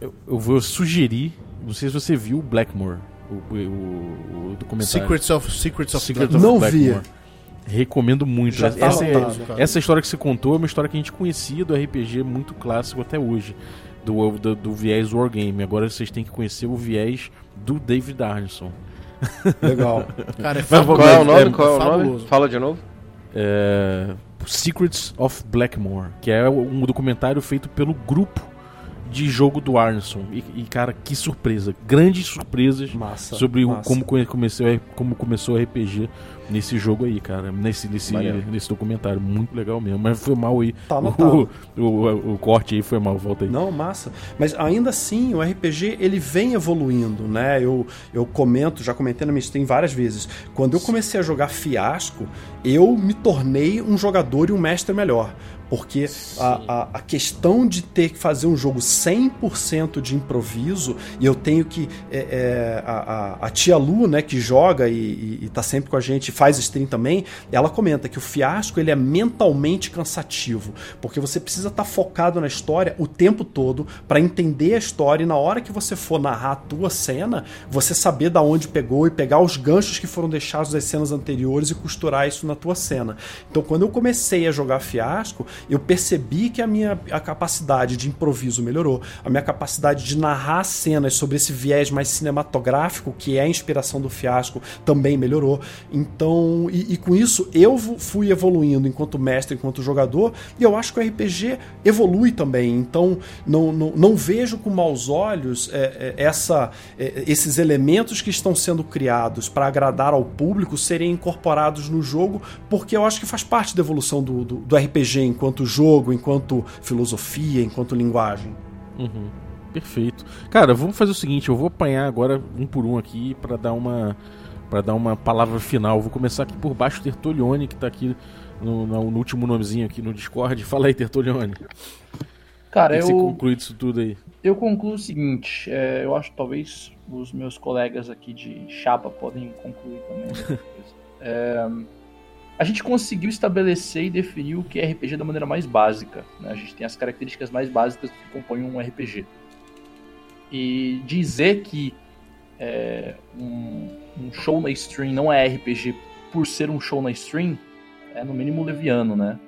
eu, eu vou sugerir, não sei se você viu o Blackmore, o, o, o documentário. Secrets of, Secrets of Secret Blackmore. Não vi. Recomendo muito. Já essa, tá é- anotado, cara. essa história que você contou é uma história que a gente conhecia do RPG muito clássico até hoje. Do, do, do viés Wargame. Agora vocês têm que conhecer o viés do David Arneson. Legal. Cara, é vamos- Qual é o fabuloso. nome? Qual é o nome? fabuloso. Fala de novo. É, Secrets of Blackmore, que é um documentário feito pelo grupo de jogo do Arneson. E, e, cara, que surpresa! Grandes surpresas Massa. sobre o, massa. como, come- comecei, como começou o RPG nesse jogo aí, cara. Nesse, nesse, nesse documentário. Muito legal mesmo. Mas foi mal aí. Tá o, o, o, o corte aí foi mal. Volta aí. Não, massa. Mas ainda assim, o RPG ele vem evoluindo, né? Eu, eu comento, já comentei na minha stream várias vezes. Quando eu comecei a jogar Fiasco, eu me tornei um jogador e um mestre melhor. Porque a, a, a questão de ter que fazer um jogo 100% de improviso, e eu tenho que. é, é, a, a- tia Lu, né, que joga e, e, e tá sempre com a gente, faz stream também, ela comenta que o fiasco ele é mentalmente cansativo. Porque você precisa estar focado na história o tempo todo para entender a história e na hora que você for narrar a tua cena, você saber da onde pegou e pegar os ganchos que foram deixados das cenas anteriores e costurar isso na tua cena. Então, quando eu comecei a jogar fiasco, eu percebi que a minha a capacidade de improviso melhorou, a minha capacidade de narrar cenas sobre esse viés mais cinematográfico, que é a inspiração do fiasco, também melhorou. Então, e, e com isso eu fu- fui evoluindo enquanto mestre, enquanto jogador, e eu acho que o RPG evolui também. Então, não, não, não vejo com maus olhos é, é, essa, é, esses elementos que estão sendo criados para agradar ao público serem incorporados no jogo, porque eu acho que faz parte da evolução do, do, do RPG enquanto jogo, enquanto filosofia, enquanto linguagem. Uhum. Perfeito. Cara, vamos fazer o seguinte, eu vou apanhar agora um por um aqui pra dar uma para dar uma palavra final. Vou começar aqui por baixo Tertolione, que tá aqui no, no- no último nomezinho aqui no Discord. Fala aí, Tertolione. Cara, eu, concluído isso tudo aí. eu concluo o seguinte: é, eu acho que talvez os meus colegas aqui de chapa podem concluir também. É, a gente conseguiu estabelecer e definir o que é RPG da maneira mais básica. né? A gente tem as características mais básicas que compõem um RPG. E dizer que é, um, um show na stream não é RPG por ser um show na stream é no mínimo leviano, né?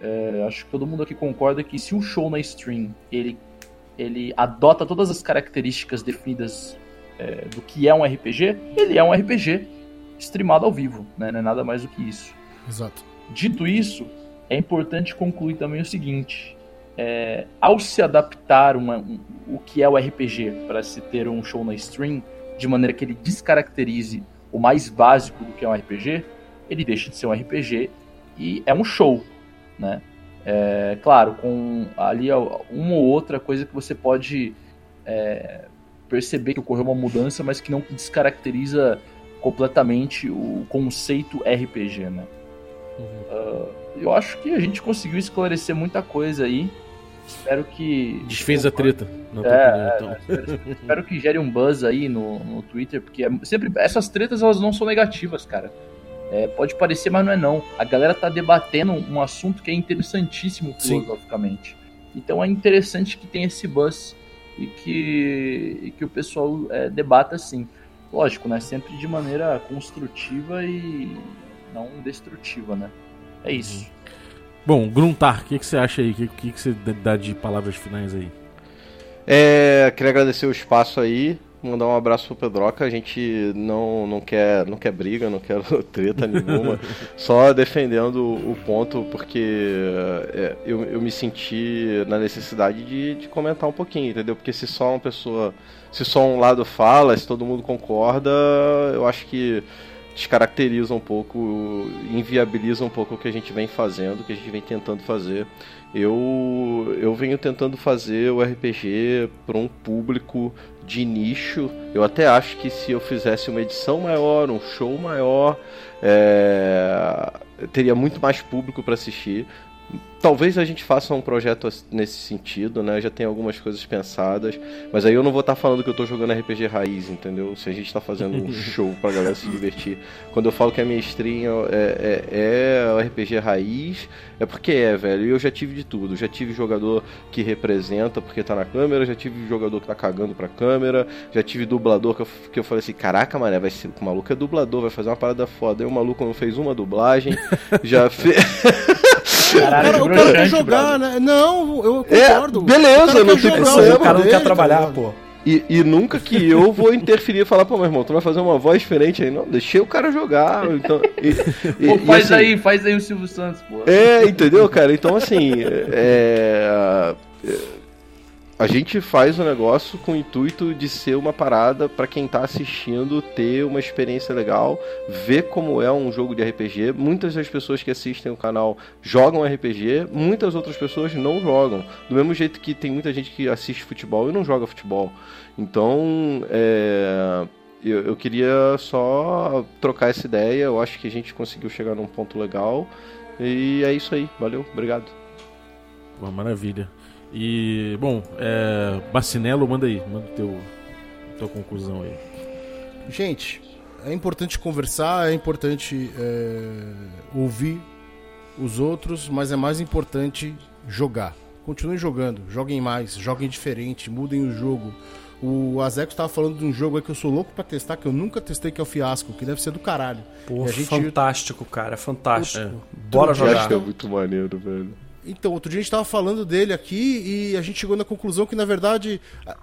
É, acho que todo mundo aqui concorda que se um show na stream ele, ele adota todas as características definidas é, do que é um RPG, ele é um RPG streamado ao vivo, né? Não é nada mais do que isso. Exato. Dito isso, é importante concluir também o seguinte: é, ao se adaptar uma- um- o que é o RPG para se ter um show na stream, de maneira que ele descaracterize o mais básico do que é um RPG, ele deixa de ser um RPG e é um show, né? É, claro, com ali ó, uma ou outra coisa que você pode é, perceber que ocorreu uma mudança, mas que não descaracteriza completamente o conceito RPG, né? Eu acho que a gente conseguiu esclarecer muita coisa aí. Espero que. Desfez a treta, na tua É, opinião, então. Espero, espero que gere um buzz aí no, no Twitter, porque é sempre essas tretas elas não são negativas, cara. É, pode parecer, mas não é não. A galera tá debatendo um assunto que é interessantíssimo Sim. filosoficamente. Então é interessante que tenha esse buzz e que, e que o pessoal é, debata assim. Lógico, né? Sempre de maneira construtiva e não destrutiva, né? É isso. Bom, Gruntar, o que, que você acha aí? O que, que, que você dá de palavras finais aí? É, queria agradecer o espaço aí, mandar um abraço pro Pedroca. A gente não, não, quer, não quer briga, não quer treta nenhuma, só defendendo o ponto, porque é, eu, eu me senti na necessidade de, de comentar um pouquinho, entendeu? Porque se só uma pessoa, se só um lado fala, se todo mundo concorda, eu acho que descaracteriza um pouco, inviabiliza um pouco o que a gente vem fazendo, o que a gente vem tentando fazer. Eu, eu venho tentando fazer o RPG para um público de nicho. Eu até acho que se eu fizesse uma edição maior, um show maior, é, teria muito mais público para assistir. Talvez a gente faça um projeto nesse sentido, né? Já tem algumas coisas pensadas, mas aí eu não vou estar tá falando que eu tô jogando RPG raiz, entendeu? Se a gente tá fazendo um show pra galera se divertir. Quando eu falo que a minha stream é, é, é o RPG raiz, é porque é, velho. E eu já tive de tudo. Já tive jogador que representa porque tá na câmera, já tive jogador que tá cagando pra câmera, já tive dublador que eu, que eu falei assim: caraca, mané, vai ser, o maluco é dublador, vai fazer uma parada foda. Aí o maluco não fez uma dublagem, já fez. Caralho, o cara, o cara quer jogar, né? Não, eu concordo. É, beleza, não tem problema. O cara não quer trabalhar, tá pô. E, e, nunca que eu vou interferir e falar, pô, meu irmão, tu vai fazer uma voz diferente aí. Não, deixei o cara jogar. Então, e, pô, faz assim, aí, faz aí o Silvio Santos, pô. É, entendeu, cara? Então, assim, é, é a gente faz o negócio com o intuito de ser uma parada para quem tá assistindo ter uma experiência legal, ver como é um jogo de RPG. Muitas das pessoas que assistem o canal jogam RPG, muitas outras pessoas não jogam. Do mesmo jeito que tem muita gente que assiste futebol e não joga futebol. Então, é, eu, eu queria só trocar essa ideia. Eu acho que a gente conseguiu chegar num ponto legal. E é isso aí. Valeu, obrigado. Uma maravilha. E, bom, é, Bacinello, manda aí, manda teu, tua conclusão aí. Gente, é importante conversar, é importante é, ouvir os outros, mas é mais importante jogar. Continuem jogando, joguem mais, joguem diferente, mudem o jogo. O Azeco estava falando de um jogo aí que eu sou louco para testar, que eu nunca testei, que é o Fiasco, que deve ser do caralho. Pô, gente... fantástico, cara, fantástico. É. Bora jogar. Fiasco é muito maneiro, velho. Então, outro dia a gente estava falando dele aqui e a gente chegou na conclusão que, na verdade,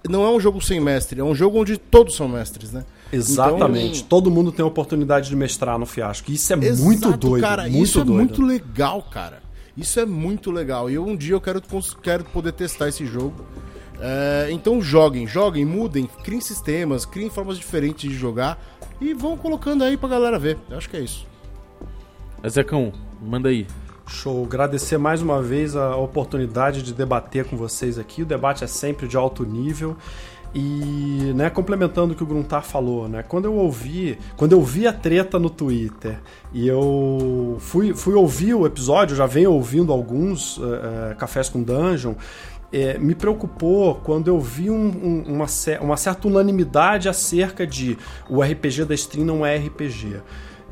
não é um jogo sem mestre, é um jogo onde todos são mestres, né? Exatamente. Então, Todo mundo tem a oportunidade de mestrar no fiasco. Isso é Exato, muito doido. Cara, muito isso doido. é muito legal, cara. Isso é muito legal. E eu, um dia eu quero, quero poder testar esse jogo. É, então joguem, joguem, mudem, criem sistemas, criem formas diferentes de jogar e vão colocando aí pra galera ver. Eu acho que é isso. Zecão, manda aí. Show. Agradecer mais uma vez a oportunidade de debater com vocês aqui. O debate é sempre de alto nível. E, né, complementando o que o Gruntar falou, né, quando eu ouvi, quando eu vi a treta no Twitter e eu fui, fui ouvir o episódio, já venho ouvindo alguns uh, Cafés com Dungeon, é, me preocupou quando eu vi um, um, uma, uma certa unanimidade acerca de o RPG da stream não é RPG.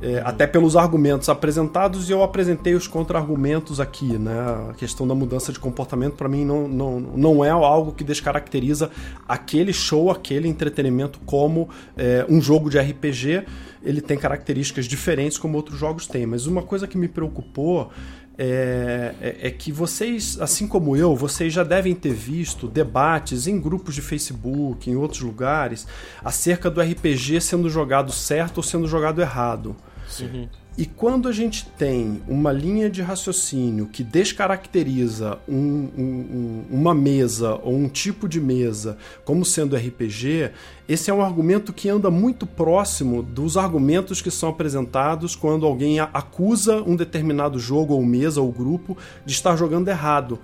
É, até pelos argumentos apresentados, e eu apresentei os contra-argumentos aqui. Né? A questão da mudança de comportamento, para mim, não, não, não é algo que descaracteriza aquele show, aquele entretenimento como é, um jogo de RPG. Ele tem características diferentes como outros jogos têm. Mas uma coisa que me preocupou é, é, é, que vocês, assim como eu, vocês já devem ter visto debates em grupos de Facebook, em outros lugares, acerca do RPG sendo jogado certo ou sendo jogado errado. Uhum. E quando a gente tem uma linha de raciocínio que descaracteriza um, um, uma mesa ou um tipo de mesa como sendo RPG, esse é um argumento que anda muito próximo dos argumentos que são apresentados quando alguém acusa um determinado jogo ou mesa ou grupo de estar jogando errado.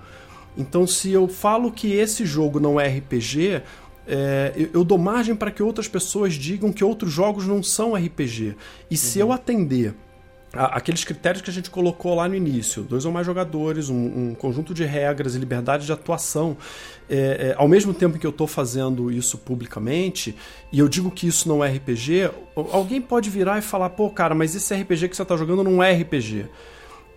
Então, se eu falo que esse jogo não é RPG, é, eu, eu, dou margem para que outras pessoas digam que outros jogos não são RPG. E se eu uhum. atender aqueles critérios que a gente colocou lá no início, dois ou mais jogadores, um, um conjunto de regras e liberdade de atuação, é, é, ao mesmo tempo que eu estou fazendo isso publicamente, e eu digo que isso não é RPG, alguém pode virar e falar, pô, cara, mas esse RPG que você está jogando não é RPG.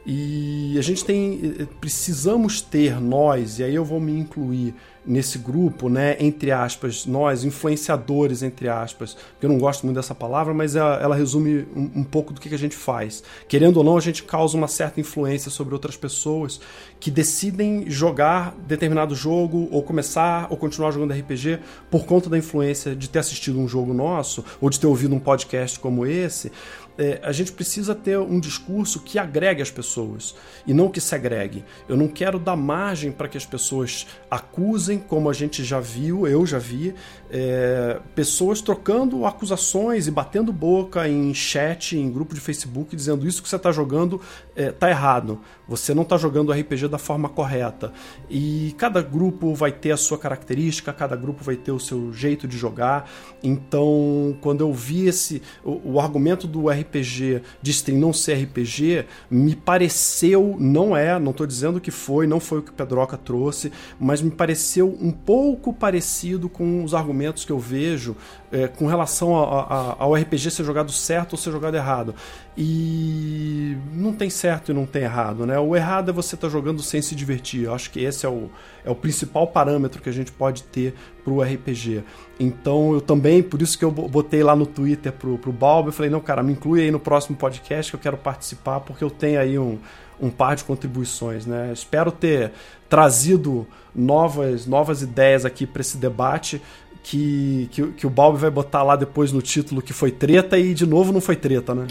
E a gente tem. Precisamos ter, nós, e aí eu vou me incluir nesse grupo, né, entre aspas, nós, influenciadores, entre aspas, eu não gosto muito dessa palavra, mas ela, ela resume um, um, pouco do que, que a gente faz. Querendo ou não, a gente causa uma certa influência sobre outras pessoas que decidem jogar determinado jogo, ou começar, ou continuar jogando RPG, por conta da influência de ter assistido um jogo nosso, ou de ter ouvido um podcast como esse é, a gente precisa ter um discurso que agregue as pessoas e não que segregue. Eu não quero dar margem para que as pessoas acusem, como a gente já viu, eu já vi, é, pessoas trocando acusações e batendo boca em chat, em grupo de Facebook, dizendo isso que você está jogando é, errado. Você não está jogando o RPG da forma correta. E cada grupo vai ter a sua característica, cada grupo vai ter o seu jeito de jogar. Então, quando eu vi esse o, o argumento do RPG de stream não ser RPG, me pareceu, não é, não estou dizendo que foi, não foi o que o Pedroca trouxe, mas me pareceu um pouco parecido com os argumentos que eu vejo é, com relação a, a, ao RPG ser jogado certo ou ser jogado errado. E não tem certo e não tem errado, né? O errado é você estar tá jogando sem se divertir. Eu acho que esse é o, é o principal parâmetro que a gente pode ter para o RPG. Então eu também, por isso que eu botei lá no Twitter pro, pro Balbo, eu falei, não, cara, me inclui aí no próximo podcast que eu quero participar, porque eu tenho aí um, um par de contribuições, né? Espero ter trazido novas, novas ideias aqui para esse debate que, que, que, o Balbi vai botar lá depois no título que foi treta e de novo não foi treta, né?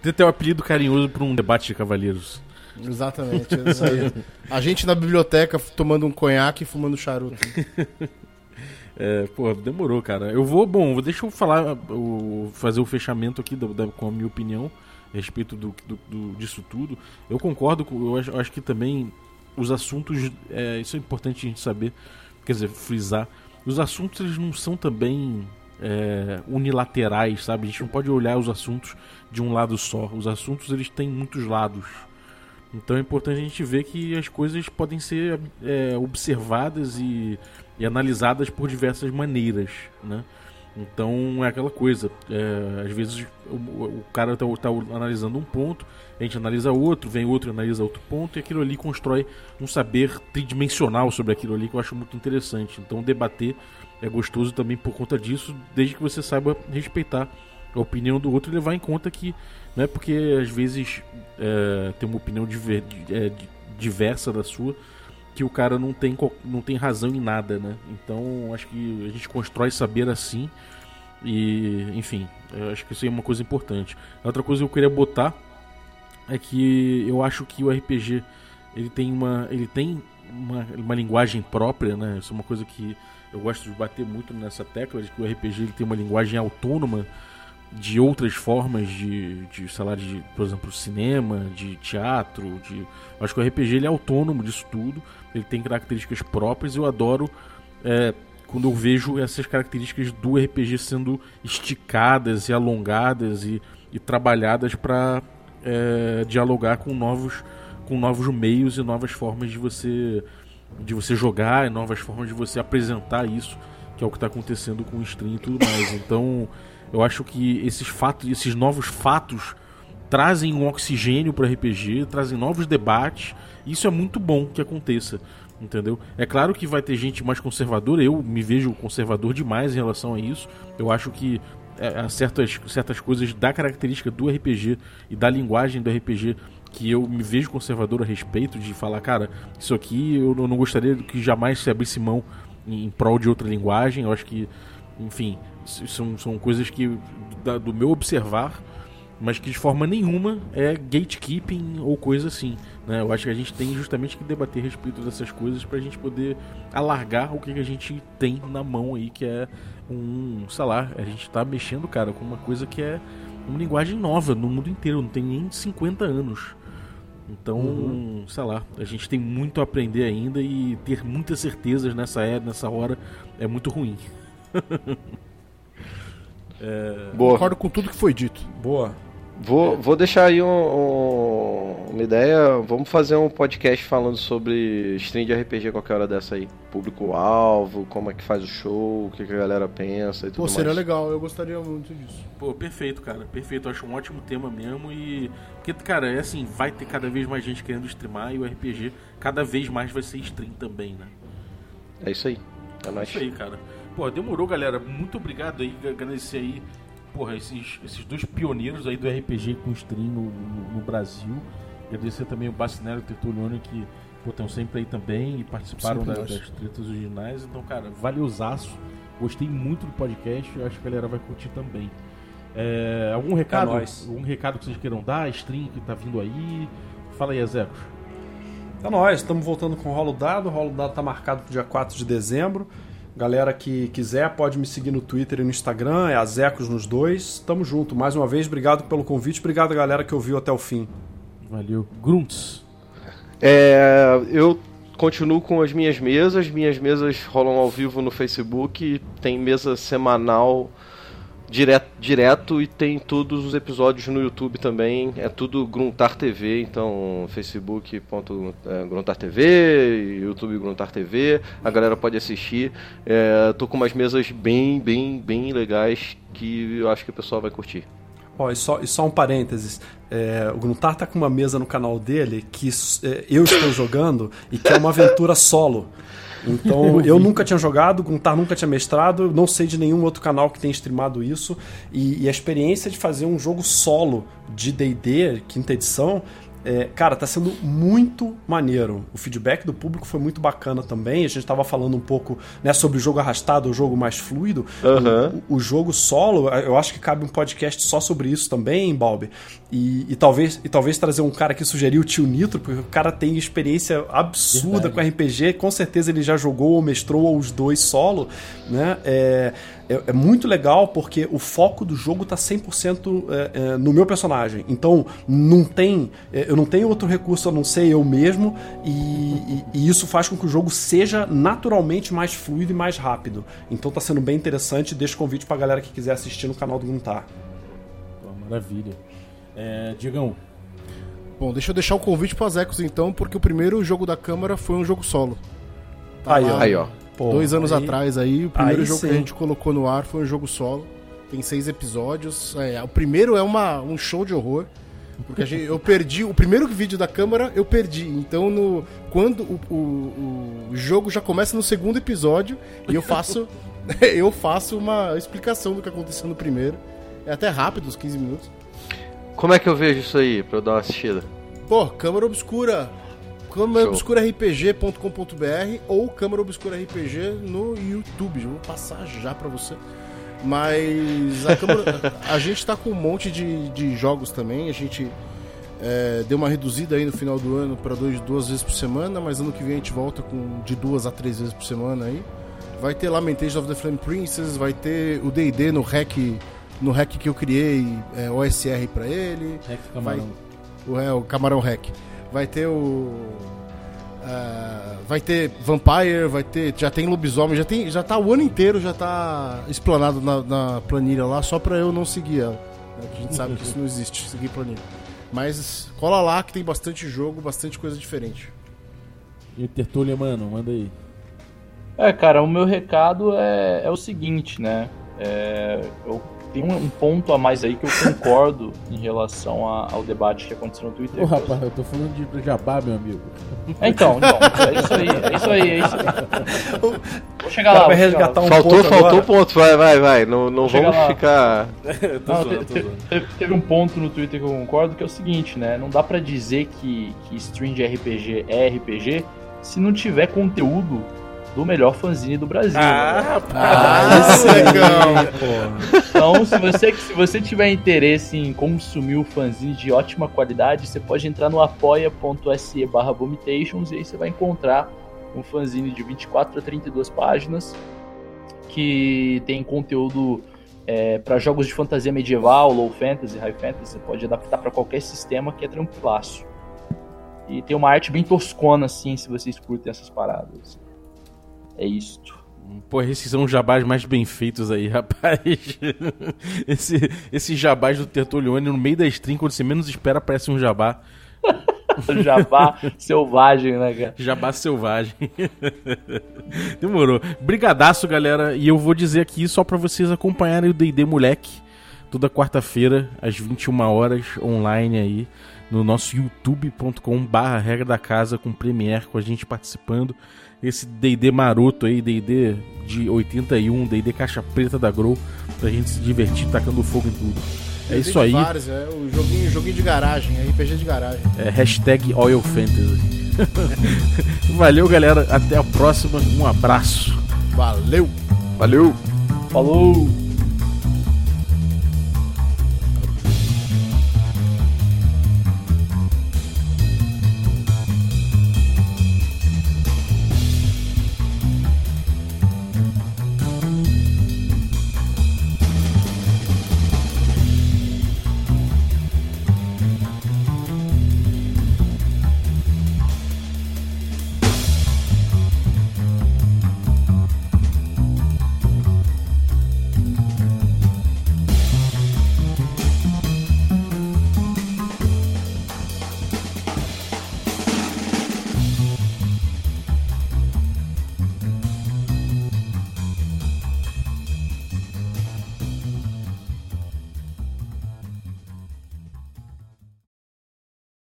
Tem até um apelido carinhoso para um debate de cavaleiros. Exatamente, é isso aí. A gente na biblioteca tomando um conhaque e fumando charuto. É, pô, demorou, cara. Eu vou, bom, deixa eu falar, o, fazer o fechamento aqui da, da, com a minha opinião a respeito do, do, do, disso tudo. Eu concordo, com, eu acho, acho que também os assuntos, é, isso é importante a gente saber, quer dizer, frisar. Os assuntos eles não são também é, unilaterais, sabe? A gente não pode olhar os assuntos de um lado só. Os assuntos eles têm muitos lados. Então é importante a gente ver que as coisas podem ser é, observadas e, e, analisadas por diversas maneiras, né? Então é aquela coisa, é, às vezes o, o cara está tá analisando um ponto, a gente analisa outro, vem outro analisa outro ponto, e aquilo ali constrói um saber tridimensional sobre aquilo ali que eu acho muito interessante. Então debater é gostoso também por conta disso, desde que você saiba respeitar a opinião do outro e levar em conta que não é porque às vezes é, tem uma opinião diver, é, diversa da sua que o cara não tem, não tem razão em nada, né? Então acho que a gente constrói saber assim e enfim, acho que isso é uma coisa importante. Outra coisa que eu queria botar é que eu acho que o RPG ele tem uma ele tem uma, uma linguagem própria, né? Isso é uma coisa que eu gosto de bater muito nessa tecla de que o RPG ele tem uma linguagem autônoma de outras formas de, de sei lá, de, por exemplo, cinema, de teatro, de eu acho que o RPG ele é autônomo disso tudo, ele tem características próprias eu adoro é, quando eu vejo essas características do RPG sendo esticadas e alongadas e, e trabalhadas para é, dialogar com novos com novos meios e novas formas de você de você jogar e novas formas de você apresentar isso que é o que está acontecendo com o stream e tudo mais. Então eu acho que esses fatos esses novos fatos trazem um oxigênio para RPG trazem novos debates isso é muito bom que aconteça entendeu é claro que vai ter gente mais conservadora eu me vejo conservador demais em relação a isso eu acho que é, certas, certas coisas da característica do RPG e da linguagem do RPG que eu me vejo conservador a respeito de falar, cara, isso aqui eu não gostaria que jamais se abrisse mão em prol de outra linguagem. Eu acho que, enfim, são, são coisas que do meu observar mas que de forma nenhuma é gatekeeping ou coisa assim. Né? Eu acho que a gente tem justamente que debater a respeito dessas coisas para a gente poder alargar o que, que a gente tem na mão aí, que é um, sei lá, a gente está mexendo, cara, com uma coisa que é uma linguagem nova no mundo inteiro, não tem nem 50 anos. Então, uhum. sei lá, a gente tem muito a aprender ainda e ter muitas certezas nessa, era, nessa hora é muito ruim. é... Boa. Concordo com tudo que foi dito. Boa. Vou, vou deixar aí um, um, uma ideia. Vamos fazer um podcast falando sobre stream de RPG qualquer hora dessa aí. Público-alvo, como é que faz o show, o que, que a galera pensa e tudo Pô, seria mais. legal, eu gostaria muito disso. Pô, perfeito, cara. Perfeito. Eu acho um ótimo tema mesmo. E. Porque, cara, é assim, vai ter cada vez mais gente querendo streamar e o RPG cada vez mais vai ser stream também, né? É isso aí. É nóis. É isso aí, cara. Pô, demorou, galera. Muito obrigado aí. Agradecer aí porra, esses, esses dois pioneiros aí do RPG com stream no, no, no Brasil. Agradecer também o Bacinero e o Tertulione que estão sempre aí também e participaram da, das tretas originais. Então, cara, valeuzaço. Gostei muito do podcast e acho que a galera vai curtir também. É, algum recado? É algum recado que vocês queiram dar? Stream que tá vindo aí? Fala aí, Ezecos. É nóis, estamos voltando com o Rolo Dado. O Rolo Dado tá marcado pro dia 4 de dezembro. Galera que quiser pode me seguir no Twitter e no Instagram, é Azecos nos dois. Tamo junto. Mais uma vez, obrigado pelo convite. Obrigado, galera, que ouviu até o fim. Valeu. Grunts. É, eu continuo com as minhas mesas. Minhas mesas rolam ao vivo no Facebook. Tem mesa semanal direto, direto e tem todos os episódios no YouTube também. É tudo Gruntar TV, então facebook.gruntar TV, YouTube Gruntar TV. A galera pode assistir. É, tô com umas mesas bem, bem, bem legais que eu acho que o pessoal vai curtir. Ó, e só, e só um parênteses. É, o Gruntar tá com uma mesa no canal dele que é, eu estou jogando e que é uma aventura solo. Então, eu nunca tinha jogado, o Gruntar nunca tinha mestrado, não sei de nenhum outro canal que tenha streamado isso. E, e a experiência de fazer um jogo solo de DD, quinta edição, é, cara, tá sendo muito maneiro. O feedback do público foi muito bacana também. A gente tava falando um pouco né, sobre o jogo arrastado, o jogo mais fluido. Uhum. O, o, jogo solo, eu acho que cabe um podcast só sobre isso também, Balbi. E, e, talvez, e talvez trazer um cara que sugeriu o tio Nitro, porque o cara tem experiência absurda Verdade. com RPG. Com certeza ele já jogou ou mestrou os dois solo, né? É, é, é, muito legal porque o foco do jogo tá 100% é, é, no meu personagem. Então, não tem. É, eu não tenho outro recurso a não ser eu mesmo, e, e, e, isso faz com que o jogo seja naturalmente mais fluido e mais rápido. Então, tá sendo bem interessante. Deixo o convite pra galera que quiser assistir no canal do Guntar. Maravilha. É, Digão. Bom, deixa eu deixar o convite para Ecos então, porque o primeiro jogo da Câmara foi um jogo solo. Tá aí, ó. aí, ó. Pô, dois anos aí, atrás aí. O primeiro aí jogo sim. que a gente colocou no ar foi um jogo solo. Tem seis episódios. É, o primeiro é uma, um show de horror. Porque gente, eu perdi. O primeiro vídeo da câmera eu perdi. Então, no, quando o, o, o jogo já começa no segundo episódio e eu faço. eu faço uma explicação do que aconteceu no primeiro. É até rápido, uns 15 minutos. Como é que eu vejo isso aí pra eu dar uma assistida? Pô, câmera obscura câmeraobscurarpg.com.br ou Câmara Obscura RPG no YouTube. Eu vou passar já para você. Mas a, câmera, a gente tá com um monte de, de jogos também. A gente é, deu uma reduzida aí no final do ano para duas vezes por semana, mas ano que vem a gente volta com de duas a três vezes por semana aí. Vai ter Lamentation of the Flame Princess, vai ter o D&D no hack no hack que eu criei, é, OSR para ele. Hack Camarão. Vai, o, é, o Camarão Hack. Vai ter o. Uh, vai ter Vampire, vai ter. Já tem lobisomem, já tem. Já tá o ano inteiro, já tá explanado na, na planilha lá, só pra eu não seguir ela. Né? A gente sabe que isso não existe, seguir planilha. Mas cola lá que tem bastante jogo, bastante coisa diferente. E Tertulha, mano, manda aí. É, cara, o meu recado é, é o seguinte, né? É, eu tem um, um, ponto a mais aí que eu concordo em relação a, ao debate que aconteceu no Twitter. Ô, rapaz, eu tô falando de jabá, meu amigo. É, então, então, é isso aí, é isso aí, é isso aí. Vou chegar lá. Vai resgatar um faltou, ponto faltou agora. ponto, vai, vai, vai. Não, não vamos lá. ficar. não, zoando, te, te, teve um ponto no Twitter que eu concordo que é o seguinte, né? Não dá pra dizer que, que stream de RPG é RPG se não tiver conteúdo do melhor fanzine do Brasil. Ah, né? rapaz, ah, legal. Então, se você, se você tiver interesse em consumir o fanzine de ótima qualidade, você pode entrar no apoia.se barra Vomitations e aí você vai encontrar um fanzine de 24 a 32 páginas que tem conteúdo é, para jogos de fantasia medieval, low fantasy, high fantasy, você pode adaptar para qualquer sistema que é tranquilaço. E tem uma arte bem toscona, assim, se vocês curtem essas paradas. É isto. Pô, esses são os jabás mais bem feitos aí, rapaz. esse, esse jabás do Tertulione no meio da stream, quando você menos espera, aparece um jabá. jabá selvagem, né, cara? Jabá selvagem. Demorou. Brigadaço, galera. E eu vou dizer aqui só para vocês acompanharem o D&D Moleque. Toda quarta-feira, às 21 horas, online aí. No nosso youtube.com barra regra da casa, com Premiere, com a gente participando esse D&D maroto aí, D&D de 81, D&D caixa preta da Grow, pra gente se divertir tacando fogo em tudo. É isso aí. Vários, é o joguinho, joguinho de garagem, é RPG de garagem. É hashtag Oil Fantasy. Valeu, galera. Até a próxima. Um abraço. Valeu. Valeu. Falou.